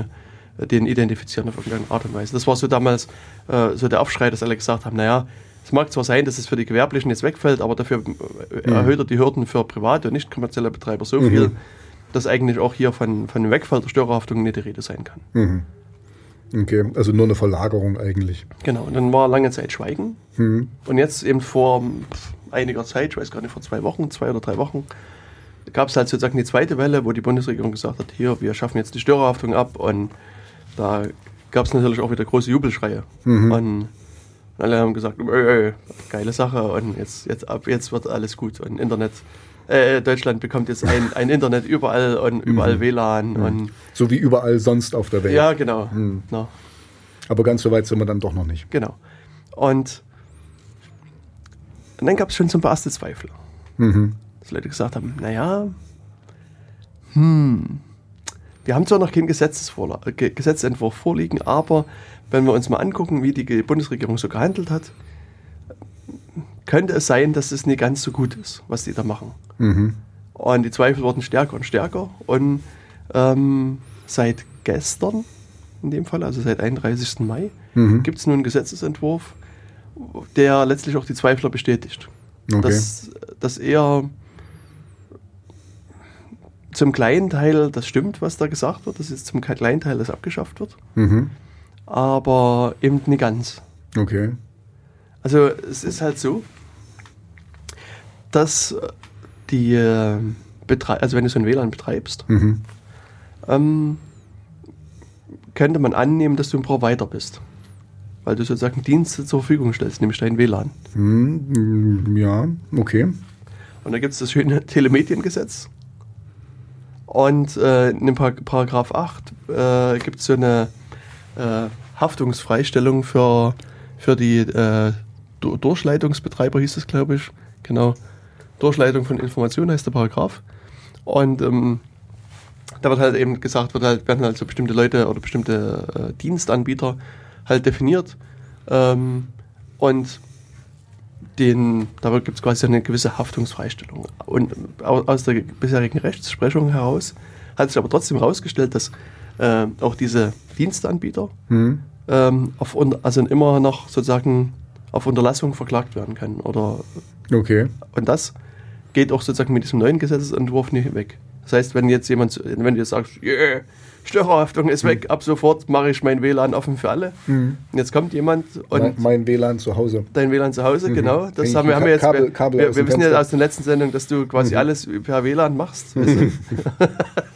Speaker 1: äh, den identifizieren auf irgendeine Art und Weise. Das war so damals äh, so der Aufschrei, dass alle gesagt haben, naja, es mag zwar sein, dass es für die Gewerblichen jetzt wegfällt, aber dafür äh, erhöht er die Hürden für private und nicht kommerzielle Betreiber so viel, dass eigentlich auch hier von, von dem Wegfall der Störerhaftung nicht die Rede sein kann.
Speaker 2: Mhm. Okay, also nur eine Verlagerung eigentlich.
Speaker 1: Genau, und dann war lange Zeit Schweigen.
Speaker 2: Mhm.
Speaker 1: Und jetzt eben vor einiger Zeit, ich weiß gar nicht, vor zwei Wochen, zwei oder drei Wochen, gab es halt sozusagen die zweite Welle, wo die Bundesregierung gesagt hat, hier, wir schaffen jetzt die Störerhaftung ab. Und da gab es natürlich auch wieder große Jubelschreie. Und alle haben gesagt, ey, geile Sache und jetzt, jetzt ab jetzt wird alles gut. Und Internet, äh, Deutschland bekommt jetzt ein, ein Internet überall und überall WLAN und
Speaker 2: So wie überall sonst auf der Welt.
Speaker 1: ja, genau. Na,
Speaker 2: Aber ganz so weit sind wir dann doch noch nicht.
Speaker 1: Genau. Und, und dann gab es schon so ein paar erste Zweifel.
Speaker 2: Mhm.
Speaker 1: Dass Leute gesagt haben, naja, hm, wir haben zwar noch keinen Gesetzesvorla- Ge- Gesetzentwurf vorliegen, aber wenn wir uns mal angucken, wie die Bundesregierung so gehandelt hat, könnte es sein, dass es nicht ganz so gut ist, was die da machen. Und die Zweifel wurden stärker und stärker. Und ähm, seit gestern, in dem Fall, also seit 31. Mai, gibt es nun einen Gesetzesentwurf, der letztlich auch die Zweifler bestätigt.
Speaker 2: Okay.
Speaker 1: Dass, dass eher zum kleinen Teil das stimmt, was da gesagt wird, dass jetzt zum kleinen Teil das abgeschafft wird,
Speaker 2: Mhm.
Speaker 1: Aber eben nicht ganz.
Speaker 2: Okay.
Speaker 1: Also es ist halt so, dass die äh, Betrei also wenn du so ein WLAN betreibst,
Speaker 2: Mhm.
Speaker 1: ähm, könnte man annehmen, dass du ein Provider bist. Weil du sozusagen Dienste zur Verfügung stellst, nämlich dein WLAN.
Speaker 2: Hm, ja, okay.
Speaker 1: Und da gibt es das schöne [laughs] Telemediengesetz. Und äh, in dem Par Paragraph 8 äh, gibt es so eine äh, Haftungsfreistellung für, für die äh, Du- Durchleitungsbetreiber, hieß es, glaube ich. Genau. Durchleitung von Informationen heißt der Paragraph. Und ähm, da wird halt eben gesagt, wird halt, werden halt so bestimmte Leute oder bestimmte äh, Dienstanbieter halt definiert. Ähm, und den, da gibt es quasi eine gewisse Haftungsfreistellung. Und au- aus der bisherigen Rechtsprechung heraus hat sich aber trotzdem herausgestellt, dass äh, auch diese Dienstanbieter
Speaker 2: Hm.
Speaker 1: ähm, auf, also immer noch sozusagen auf Unterlassung verklagt werden können. Oder,
Speaker 2: Okay.
Speaker 1: und das geht auch sozusagen mit diesem neuen Gesetzesentwurf nicht weg. Das heißt, wenn jetzt jemand, wenn du jetzt sagst, yeah, Störerhaftung ist weg, ab sofort mache ich mein WLAN offen für alle. Und jetzt kommt jemand und
Speaker 2: mein, mein WLAN zu Hause.
Speaker 1: dein WLAN zu Hause, genau. Das haben wir, haben wir jetzt.
Speaker 2: Kabel-
Speaker 1: wir
Speaker 2: Kabel
Speaker 1: wir, wir wissen ja aus der letzten Sendung, dass du quasi alles per WLAN machst. weißt du? [laughs] [laughs]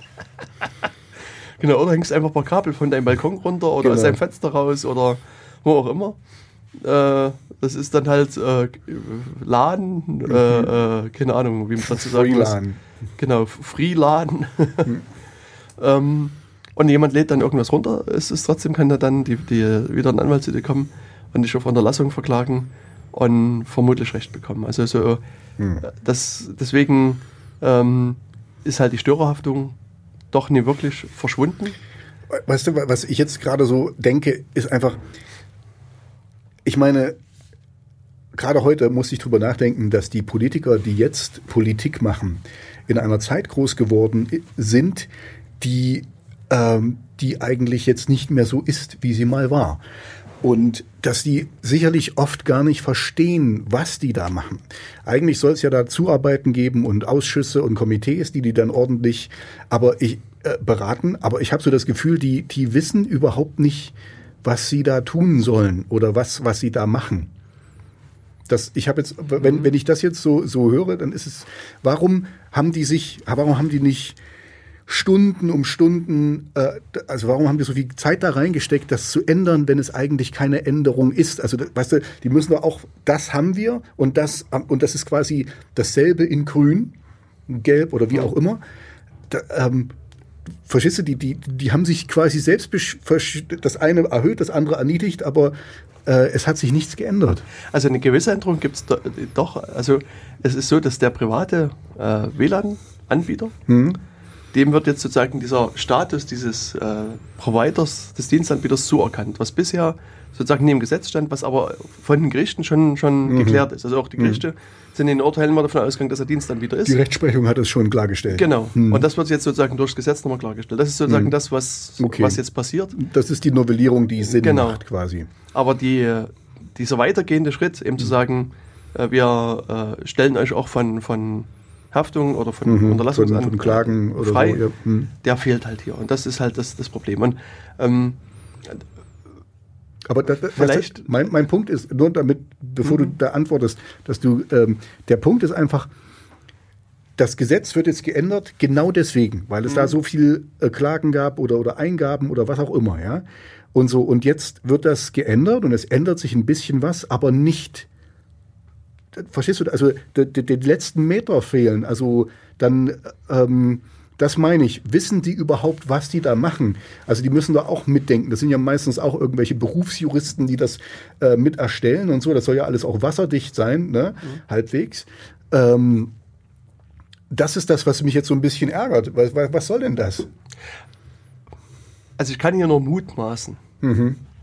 Speaker 1: genau, oder hängst einfach ein paar Kabel von deinem Balkon runter oder aus
Speaker 2: Genau.
Speaker 1: deinem Fenster raus oder wo auch immer. Äh, das ist dann halt äh, LAN, äh, äh, keine Ahnung, wie man dazu sagen muss. Genau, Freeladen. [laughs] ähm, und jemand lädt dann irgendwas runter, es ist trotzdem, kann er dann die, die, wieder ein Anwalt zu dir kommen und dich auf Unterlassung verklagen und vermutlich Recht bekommen. Also so,
Speaker 2: Hm.
Speaker 1: äh, das, deswegen ähm, ist halt die Störerhaftung doch nie wirklich verschwunden.
Speaker 2: Weißt du, was ich jetzt gerade so denke, ist einfach, ich meine, gerade heute muss ich drüber nachdenken, dass die Politiker, die jetzt Politik machen, in einer Zeit groß geworden sind, die, ähm, die eigentlich jetzt nicht mehr so ist, wie sie mal war. Und dass die sicherlich oft gar nicht verstehen, was die da machen. Eigentlich soll es ja da Zuarbeiten geben und Ausschüsse und Komitees, die die dann ordentlich aber ich, äh, beraten. Aber ich habe so das Gefühl, die, die wissen überhaupt nicht, was sie da tun sollen oder was, was sie da machen. Das, ich habe jetzt, wenn, wenn ich das jetzt so, so höre, dann ist es, warum haben die sich, warum haben die nicht Stunden um Stunden, äh, also warum haben die so viel Zeit da reingesteckt, das zu ändern, wenn es eigentlich keine Änderung ist? Also, weißt du, die müssen doch auch, das haben wir und das, und das ist quasi dasselbe in grün, gelb oder wie auch immer. Da, ähm, Verstehst du, die, die, die haben sich quasi selbst, das eine erhöht, das andere erniedrigt, aber äh, es hat sich nichts geändert.
Speaker 1: Also eine gewisse Änderung gibt es doch. Also es ist so, dass der private äh, WLAN-Anbieter, dem wird jetzt sozusagen dieser Status dieses äh, Providers, des Dienstanbieters zuerkannt, was bisher sozusagen nie im Gesetz stand, was aber von den Gerichten schon, schon geklärt ist. Also auch die Gerichte sind in den Urteilen immer davon ausgegangen, dass er Dienstanbieter ist.
Speaker 2: Die Rechtsprechung hat es schon klargestellt.
Speaker 1: Genau. Und das wird jetzt sozusagen durchs Gesetz nochmal klargestellt. Das ist sozusagen das, was,
Speaker 2: Okay.
Speaker 1: was jetzt passiert.
Speaker 2: Das ist die Novellierung, die Sinn
Speaker 1: Genau.
Speaker 2: macht quasi.
Speaker 1: Aber die, dieser weitergehende Schritt, eben zu sagen, äh, wir äh, stellen euch auch von, von Haftung oder von
Speaker 2: Mhm,
Speaker 1: Unterlassungsan
Speaker 2: von- Klagen oder
Speaker 1: frei,
Speaker 2: so, ja. Mhm.
Speaker 1: der fehlt halt hier. Und das ist halt das, das Problem. Und ähm,
Speaker 2: Aber das, das,
Speaker 1: Vielleicht-
Speaker 2: das, mein, mein Punkt ist, nur damit, bevor du da antwortest, dass du, ähm, der Punkt ist einfach, das Gesetz wird jetzt geändert, genau deswegen, weil es da so viel äh, Klagen gab oder, oder Eingaben oder was auch immer, ja. Und so, und jetzt wird das geändert und es ändert sich ein bisschen was, aber nicht. Verstehst du? Also die, letzten Meter fehlen. Also dann, ähm, das meine ich. Wissen die überhaupt, was die da machen? Also die müssen da auch mitdenken. Das sind ja meistens auch irgendwelche Berufsjuristen, die das äh, mit erstellen und so. Das soll ja alles auch wasserdicht sein, ne? halbwegs. Ähm, das ist das, was mich jetzt so ein bisschen ärgert. Was, was soll denn das?
Speaker 1: Also ich kann hier nur mutmaßen.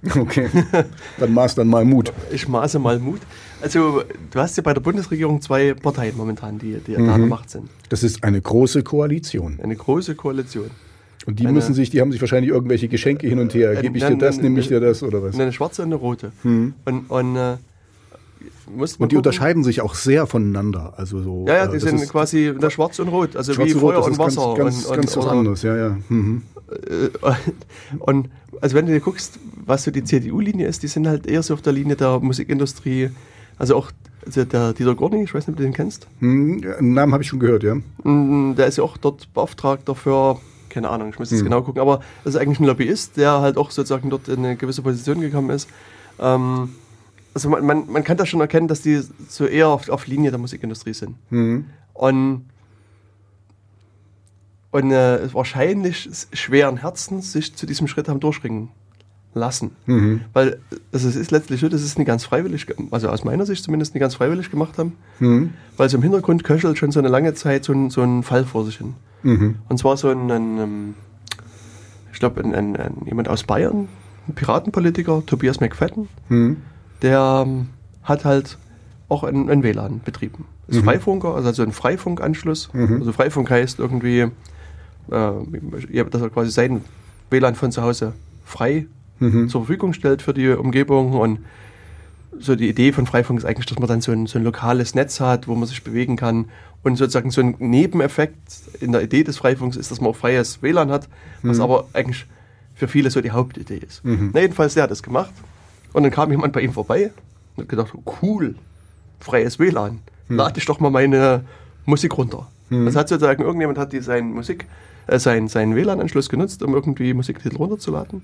Speaker 1: [laughs]
Speaker 2: Okay. [laughs] Dann maß dann mal Mut.
Speaker 1: Ich maße mal Mut. Also du hast ja bei der Bundesregierung zwei Parteien momentan, die, die da an der Macht sind.
Speaker 2: Das ist eine große Koalition.
Speaker 1: Eine große Koalition.
Speaker 2: Und die
Speaker 1: Eine-
Speaker 2: müssen sich, die haben sich wahrscheinlich irgendwelche Geschenke hin und her.
Speaker 1: Äh,
Speaker 2: Gebe ich dir das, nehme ich dir das oder was?
Speaker 1: Eine schwarze und eine rote. Und, und, musst mal
Speaker 2: Und die
Speaker 1: gucken.
Speaker 2: unterscheiden sich auch sehr voneinander. Also so,
Speaker 1: Ja, ja,
Speaker 2: äh,
Speaker 1: die sind quasi der schwarz und rot. Also
Speaker 2: Schwarz
Speaker 1: wie
Speaker 2: und Rot,
Speaker 1: Feuer
Speaker 2: das
Speaker 1: und
Speaker 2: ist ganz,
Speaker 1: Wasser.
Speaker 2: Ganz,
Speaker 1: und,
Speaker 2: ganz
Speaker 1: und,
Speaker 2: was anderes, ja, ja. Mhm.
Speaker 1: Äh, [laughs] Und also wenn du dir guckst, was so die CDU-Linie ist, die sind halt eher so auf der Linie der Musikindustrie. Also auch also der Dieter Gorni, ich weiß nicht, ob du den kennst.
Speaker 2: Hm, Namen habe ich schon gehört, ja.
Speaker 1: Mm, Der ist ja auch dort Beauftragter für, keine Ahnung, ich muss
Speaker 2: Hm.
Speaker 1: jetzt genau gucken, aber das ist eigentlich ein Lobbyist, der halt auch sozusagen dort in eine gewisse Position gekommen ist. Ähm, also man, man, man kann da schon erkennen, dass die so eher auf, auf Linie der Musikindustrie sind.
Speaker 2: Mhm.
Speaker 1: Und, und äh, wahrscheinlich schweren Herzens sich zu diesem Schritt haben durchringen lassen.
Speaker 2: Mhm.
Speaker 1: Weil also es ist letztlich so, dass es nicht ganz freiwillig, also aus meiner Sicht zumindest nicht ganz freiwillig gemacht haben,
Speaker 2: Mhm.
Speaker 1: weil so im Hintergrund köchelt schon so eine lange Zeit so ein, so ein Fall vor sich hin.
Speaker 2: Mhm.
Speaker 1: Und zwar so ein, ein ähm, ich glaube, jemand aus Bayern, ein Piratenpolitiker, Tobias McFadden,
Speaker 2: Mhm.
Speaker 1: Der ähm, hat halt auch ein, ein WLAN betrieben. Ist
Speaker 2: Mhm.
Speaker 1: Freifunker, also so ein Freifunkanschluss.
Speaker 2: Mhm.
Speaker 1: Also Freifunk heißt irgendwie, äh, dass er quasi sein WLAN von zu Hause frei
Speaker 2: Mhm.
Speaker 1: zur Verfügung stellt für die Umgebung. Und so die Idee von Freifunk ist eigentlich, dass man dann so ein, so ein lokales Netz hat, wo man sich bewegen kann. Und sozusagen so ein Nebeneffekt in der Idee des Freifunks ist, dass man auch freies WLAN hat, was
Speaker 2: Mhm.
Speaker 1: aber eigentlich für viele so die Hauptidee ist.
Speaker 2: Mhm.
Speaker 1: Na, jedenfalls, der hat das gemacht. Und dann kam jemand bei ihm vorbei und hat gedacht, cool, freies WLAN. Lade ich doch mal meine Musik runter.
Speaker 2: Mhm.
Speaker 1: Das hat sozusagen, irgendjemand hat die seinen Musik, äh, seinen, seinen WLAN-Anschluss genutzt, um irgendwie Musiktitel runterzuladen.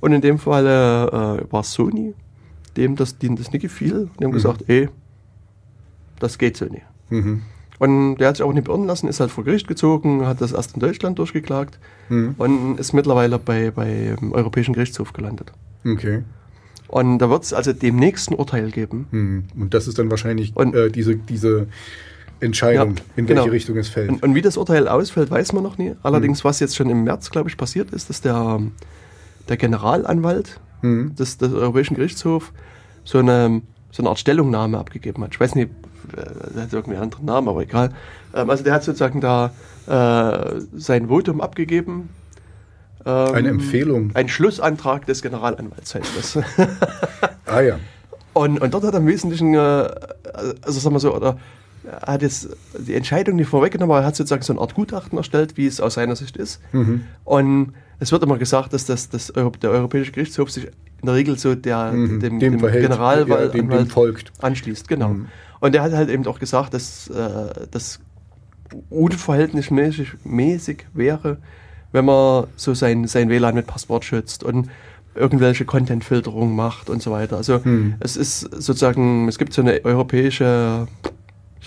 Speaker 1: Und in dem Fall äh, war es Sony, dem das, denen das nicht gefiel. Und die haben gesagt, ey, das geht so nicht.
Speaker 2: Mhm.
Speaker 1: Und der hat sich auch nicht beirren lassen, ist halt vor Gericht gezogen, hat das erst in Deutschland durchgeklagt
Speaker 2: Mhm.
Speaker 1: und ist mittlerweile bei, bei dem Europäischen Gerichtshof gelandet.
Speaker 2: Okay.
Speaker 1: Und da wird es also demnächst ein Urteil geben.
Speaker 2: Mhm. Und das ist dann wahrscheinlich
Speaker 1: Und-
Speaker 2: äh, diese, diese Entscheidung,
Speaker 1: Ja,
Speaker 2: in welche
Speaker 1: genau.
Speaker 2: Richtung es fällt.
Speaker 1: Und, und wie das Urteil ausfällt, weiß man noch nie. Allerdings,
Speaker 2: Mhm.
Speaker 1: was jetzt schon im März, glaube ich, passiert ist, dass der, der Generalanwalt
Speaker 2: Mhm.
Speaker 1: des, des Europäischen Gerichtshofs so eine, so eine Art Stellungnahme abgegeben hat. Ich weiß nicht, äh, der hat irgendwie einen anderen Namen, aber egal. Ähm, also der hat sozusagen da äh, sein Votum abgegeben. Ähm,
Speaker 2: Eine Empfehlung.
Speaker 1: Ein Schlussantrag des Generalanwalts heißt das.
Speaker 2: Ah ja. [laughs]
Speaker 1: Und, und dort hat er im Wesentlichen, äh, also sagen wir so, oder er hat jetzt die Entscheidung nicht vorweggenommen, aber er hat sozusagen so eine Art Gutachten erstellt, wie es aus seiner Sicht ist.
Speaker 2: Mhm.
Speaker 1: Und es wird immer gesagt, dass das, das Euro, der Europäische Gerichtshof sich in der Regel so der,
Speaker 2: Mhm.
Speaker 1: dem,
Speaker 2: Dem
Speaker 1: dem, Generalwald
Speaker 2: ja, dem- dem folgt.
Speaker 1: anschließt. Genau.
Speaker 2: Mhm.
Speaker 1: Und er hat halt eben auch gesagt, dass äh, das unverhältnismäßig mäßig wäre, wenn man so sein, sein WLAN mit Passwort schützt und irgendwelche Content-Filterung macht und so weiter. Also
Speaker 2: Mhm.
Speaker 1: es ist sozusagen, es gibt so eine europäische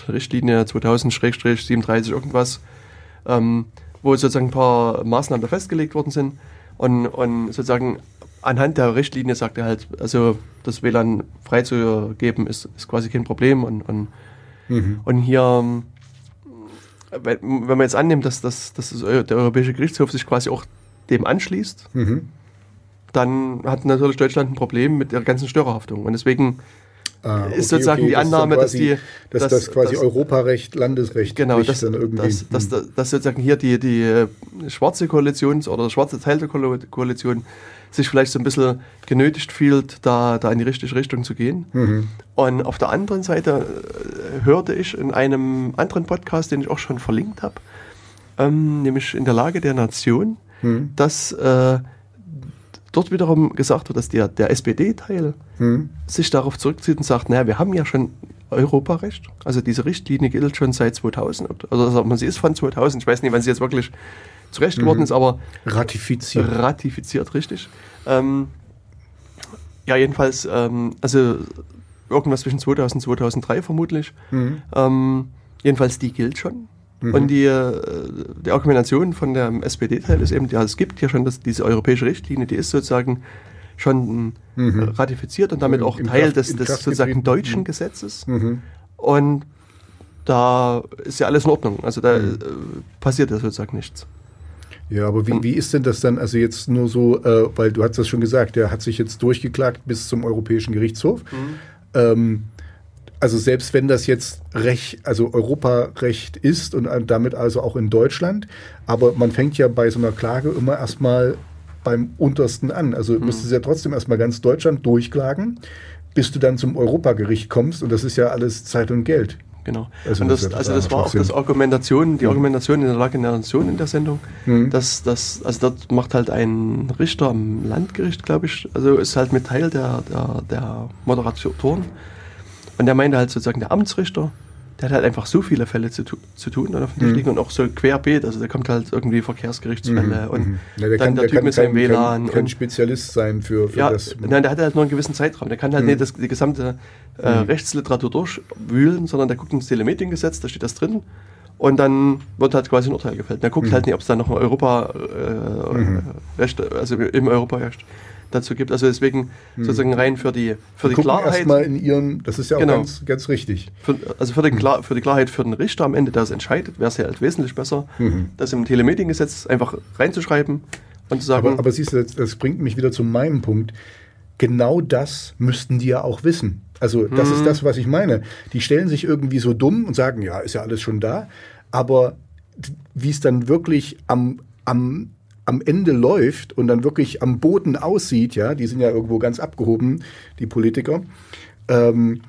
Speaker 1: Richtlinie 2000-37 irgendwas, ähm, wo sozusagen ein paar Maßnahmen da festgelegt worden sind. Und, und sozusagen anhand der Richtlinie sagt er halt, also das WLAN freizugeben ist, ist quasi kein Problem. Und, und,
Speaker 2: Mhm.
Speaker 1: und hier, wenn, man jetzt annimmt, dass, dass, dass der Europäische Gerichtshof sich quasi auch dem anschließt,
Speaker 2: Mhm.
Speaker 1: dann hat natürlich Deutschland ein Problem mit der ganzen Störerhaftung. Und deswegen
Speaker 2: Ah,
Speaker 1: ist sozusagen die
Speaker 2: das
Speaker 1: Annahme, dass
Speaker 2: quasi-
Speaker 1: die-
Speaker 2: dass
Speaker 1: dass-
Speaker 2: das quasi
Speaker 1: dass-
Speaker 2: Europarecht, Landesrecht
Speaker 1: Genau, dass,
Speaker 2: dann irgendwie.
Speaker 1: dass, dass, dass, dass sozusagen hier die, die äh, schwarze Koalition oder der schwarze Teil der Koal- Koalition sich vielleicht so ein bisschen genötigt fühlt, da, da in die richtige Richtung zu gehen.
Speaker 2: Mhm.
Speaker 1: Und auf der anderen Seite äh, hörte ich in einem anderen Podcast, den ich auch schon verlinkt habe, ähm, nämlich in der Lage der Nation,
Speaker 2: Mhm.
Speaker 1: dass äh, dort wiederum gesagt wird, dass der, der SPD-Teil
Speaker 2: Mhm.
Speaker 1: sich darauf zurückzieht und sagt, naja, wir haben ja schon Europarecht. Also diese Richtlinie gilt schon seit 2000. Also wir, sie ist von 2000. Ich weiß nicht, wann sie jetzt wirklich zurecht geworden
Speaker 2: Mhm.
Speaker 1: ist, aber
Speaker 2: Ratifiziert.
Speaker 1: ratifiziert, richtig. Ähm, ja, jedenfalls, ähm, also irgendwas zwischen 2000 und 2003 vermutlich.
Speaker 2: Mhm.
Speaker 1: Ähm, jedenfalls, die gilt schon.
Speaker 2: Mhm.
Speaker 1: Und die, äh, die Argumentation von dem SPD-Teil ist eben, ja, es gibt ja schon das, diese europäische Richtlinie, die ist sozusagen schon
Speaker 2: Mhm.
Speaker 1: äh, ratifiziert und damit auch
Speaker 2: in
Speaker 1: Teil
Speaker 2: Kraft-
Speaker 1: des, des sozusagen deutschen
Speaker 2: Mhm.
Speaker 1: Gesetzes.
Speaker 2: Mhm.
Speaker 1: Und da ist ja alles in Ordnung. Also da
Speaker 2: Mhm.
Speaker 1: äh, passiert ja sozusagen nichts.
Speaker 2: Ja, aber wie, wie ist denn das dann, also jetzt nur so, äh, weil du hast das schon gesagt, der hat sich jetzt durchgeklagt bis zum Europäischen Gerichtshof. Ähm, also selbst wenn das jetzt Recht, also Europarecht ist und damit also auch in Deutschland, aber man fängt ja bei so einer Klage immer erstmal beim untersten an. Also müsstest du ja trotzdem erstmal ganz Deutschland durchklagen, bis du dann zum Europagericht kommst und das ist ja alles Zeit und Geld.
Speaker 1: Genau.
Speaker 2: Also
Speaker 1: und
Speaker 2: das
Speaker 1: das, also das war auch das. Argumentation, die Argumentation in der Lage der Nation in der Sendung.
Speaker 2: Mhm.
Speaker 1: dass das, also dort macht halt ein Richter am Landgericht, glaube ich, also ist halt mit Teil der, der, der Moderatoren. Und der meinte halt sozusagen, der Amtsrichter, der hat halt einfach so viele Fälle zu, zu tun und auf dem Tisch liegen und auch so querbeet. Also da kommt halt irgendwie Verkehrsgerichtsfälle und
Speaker 2: Mhm. Ja, der
Speaker 1: dann
Speaker 2: kann,
Speaker 1: der
Speaker 2: der
Speaker 1: Typ
Speaker 2: kann
Speaker 1: mit seinem WLAN.
Speaker 2: kein, kein
Speaker 1: und,
Speaker 2: Spezialist sein für, für
Speaker 1: ja,
Speaker 2: das.
Speaker 1: nein, der hat halt nur einen gewissen Zeitraum. Der kann halt
Speaker 2: Mhm.
Speaker 1: nicht das, die gesamte äh, Rechtsliteratur durchwühlen, sondern der guckt ins Telemediengesetz, da steht das drin. Und dann wird halt quasi ein Urteil gefällt. Der
Speaker 2: Mhm.
Speaker 1: guckt halt nicht, ob es da noch ein Europa-Recht, also im Europarecht dazu gibt. Also deswegen sozusagen rein für die, für die
Speaker 2: Mhm. Gucken
Speaker 1: Klarheit.
Speaker 2: erstmal in ihren, das ist ja auch
Speaker 1: Genau.
Speaker 2: ganz, ganz richtig.
Speaker 1: Für, also für, den Klar, für die Klarheit für den Richter am Ende, der es entscheidet, wäre es ja halt wesentlich besser,
Speaker 2: Mhm.
Speaker 1: das im Telemediengesetz einfach reinzuschreiben und zu sagen,
Speaker 2: Aber, aber siehst du, das, das bringt mich wieder zu meinem Punkt. Genau das müssten die ja auch wissen. Also das
Speaker 1: Mhm.
Speaker 2: ist das, was ich meine. Die stellen sich irgendwie so dumm und sagen, ja, ist ja alles schon da. Aber wie es dann wirklich am, am, am Ende läuft und dann wirklich am Boden aussieht, ja, die sind ja irgendwo ganz abgehoben, die Politiker, ähm,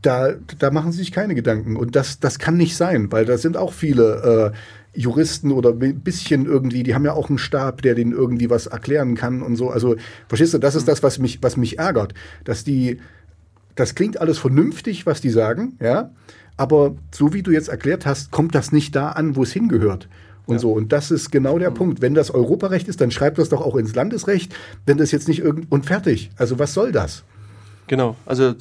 Speaker 2: da, da machen sie sich keine Gedanken. Und das, das kann nicht sein, weil da sind auch viele äh, Juristen oder ein bisschen irgendwie, die haben ja auch einen Stab, der denen irgendwie was erklären kann und so. Also, verstehst du, das ist das, was mich, was mich ärgert. Dass die, das klingt alles vernünftig, was die sagen, ja, aber so wie du jetzt erklärt hast, kommt das nicht da an, wo es hingehört. Und so. Und das ist genau der Punkt. Wenn das Europarecht ist, dann schreibt das doch auch ins Landesrecht, wenn das jetzt nicht irgend und fertig. Also was soll das?
Speaker 1: Genau, also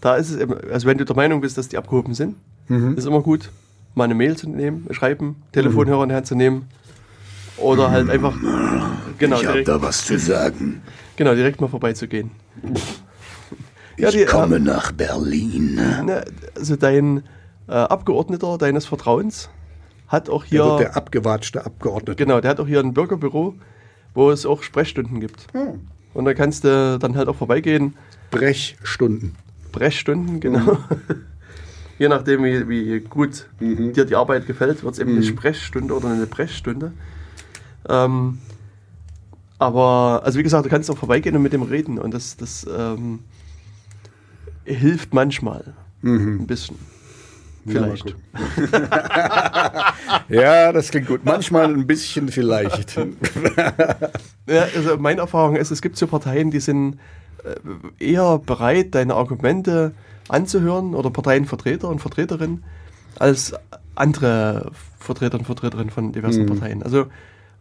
Speaker 1: da ist es, eben- also wenn du der Meinung bist, dass die abgehoben sind,
Speaker 2: Mhm.
Speaker 1: ist immer gut, mal eine Mail zu nehmen, schreiben, Telefonhörer in die Hand zu nehmen oder halt einfach genau,
Speaker 3: ich habe da was zu sagen.
Speaker 1: genau direkt mal vorbeizugehen. Ja,
Speaker 3: Ich
Speaker 1: die,
Speaker 3: komme
Speaker 1: äh,
Speaker 3: nach Berlin.
Speaker 1: ne, also dein äh, Abgeordneter deines Vertrauens hat auch
Speaker 2: Der
Speaker 1: hier
Speaker 2: wird der abgewatschte Abgeordnete.
Speaker 1: genau, der hat auch hier ein Bürgerbüro, wo es auch Sprechstunden gibt.
Speaker 2: Hm.
Speaker 1: Und da kannst du dann halt auch vorbeigehen,
Speaker 2: Brechstunden.
Speaker 1: Brechstunden, genau. [laughs] Je nachdem, wie, wie gut dir die Arbeit gefällt, wird es eben eine Sprechstunde oder eine Brechstunde. Ähm, aber, also wie gesagt, du kannst auch vorbeigehen und mit dem reden und das, das ähm, hilft manchmal ein bisschen. Vielleicht. [laughs]
Speaker 2: Ja, das klingt gut. Manchmal ein bisschen vielleicht. [laughs]
Speaker 1: Ja, also meine Erfahrung ist, es gibt so Parteien, die sind äh, eher bereit, deine Argumente anzuhören oder Parteienvertreter und Vertreterinnen als andere Vertreter und Vertreterinnen von diversen Parteien. Also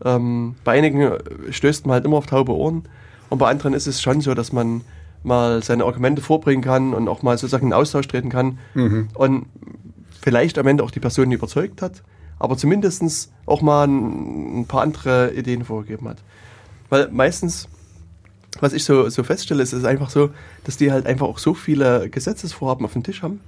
Speaker 1: ähm, bei einigen stößt man halt immer auf taube Ohren und bei anderen ist es schon so, dass man mal seine Argumente vorbringen kann und auch mal sozusagen in Austausch treten kann und vielleicht am Ende auch die Person überzeugt hat, aber zumindest auch mal ein, ein paar andere Ideen vorgegeben hat. Weil meistens, was ich so, so feststelle, ist es einfach so, dass die halt einfach auch so viele Gesetzesvorhaben auf dem Tisch haben.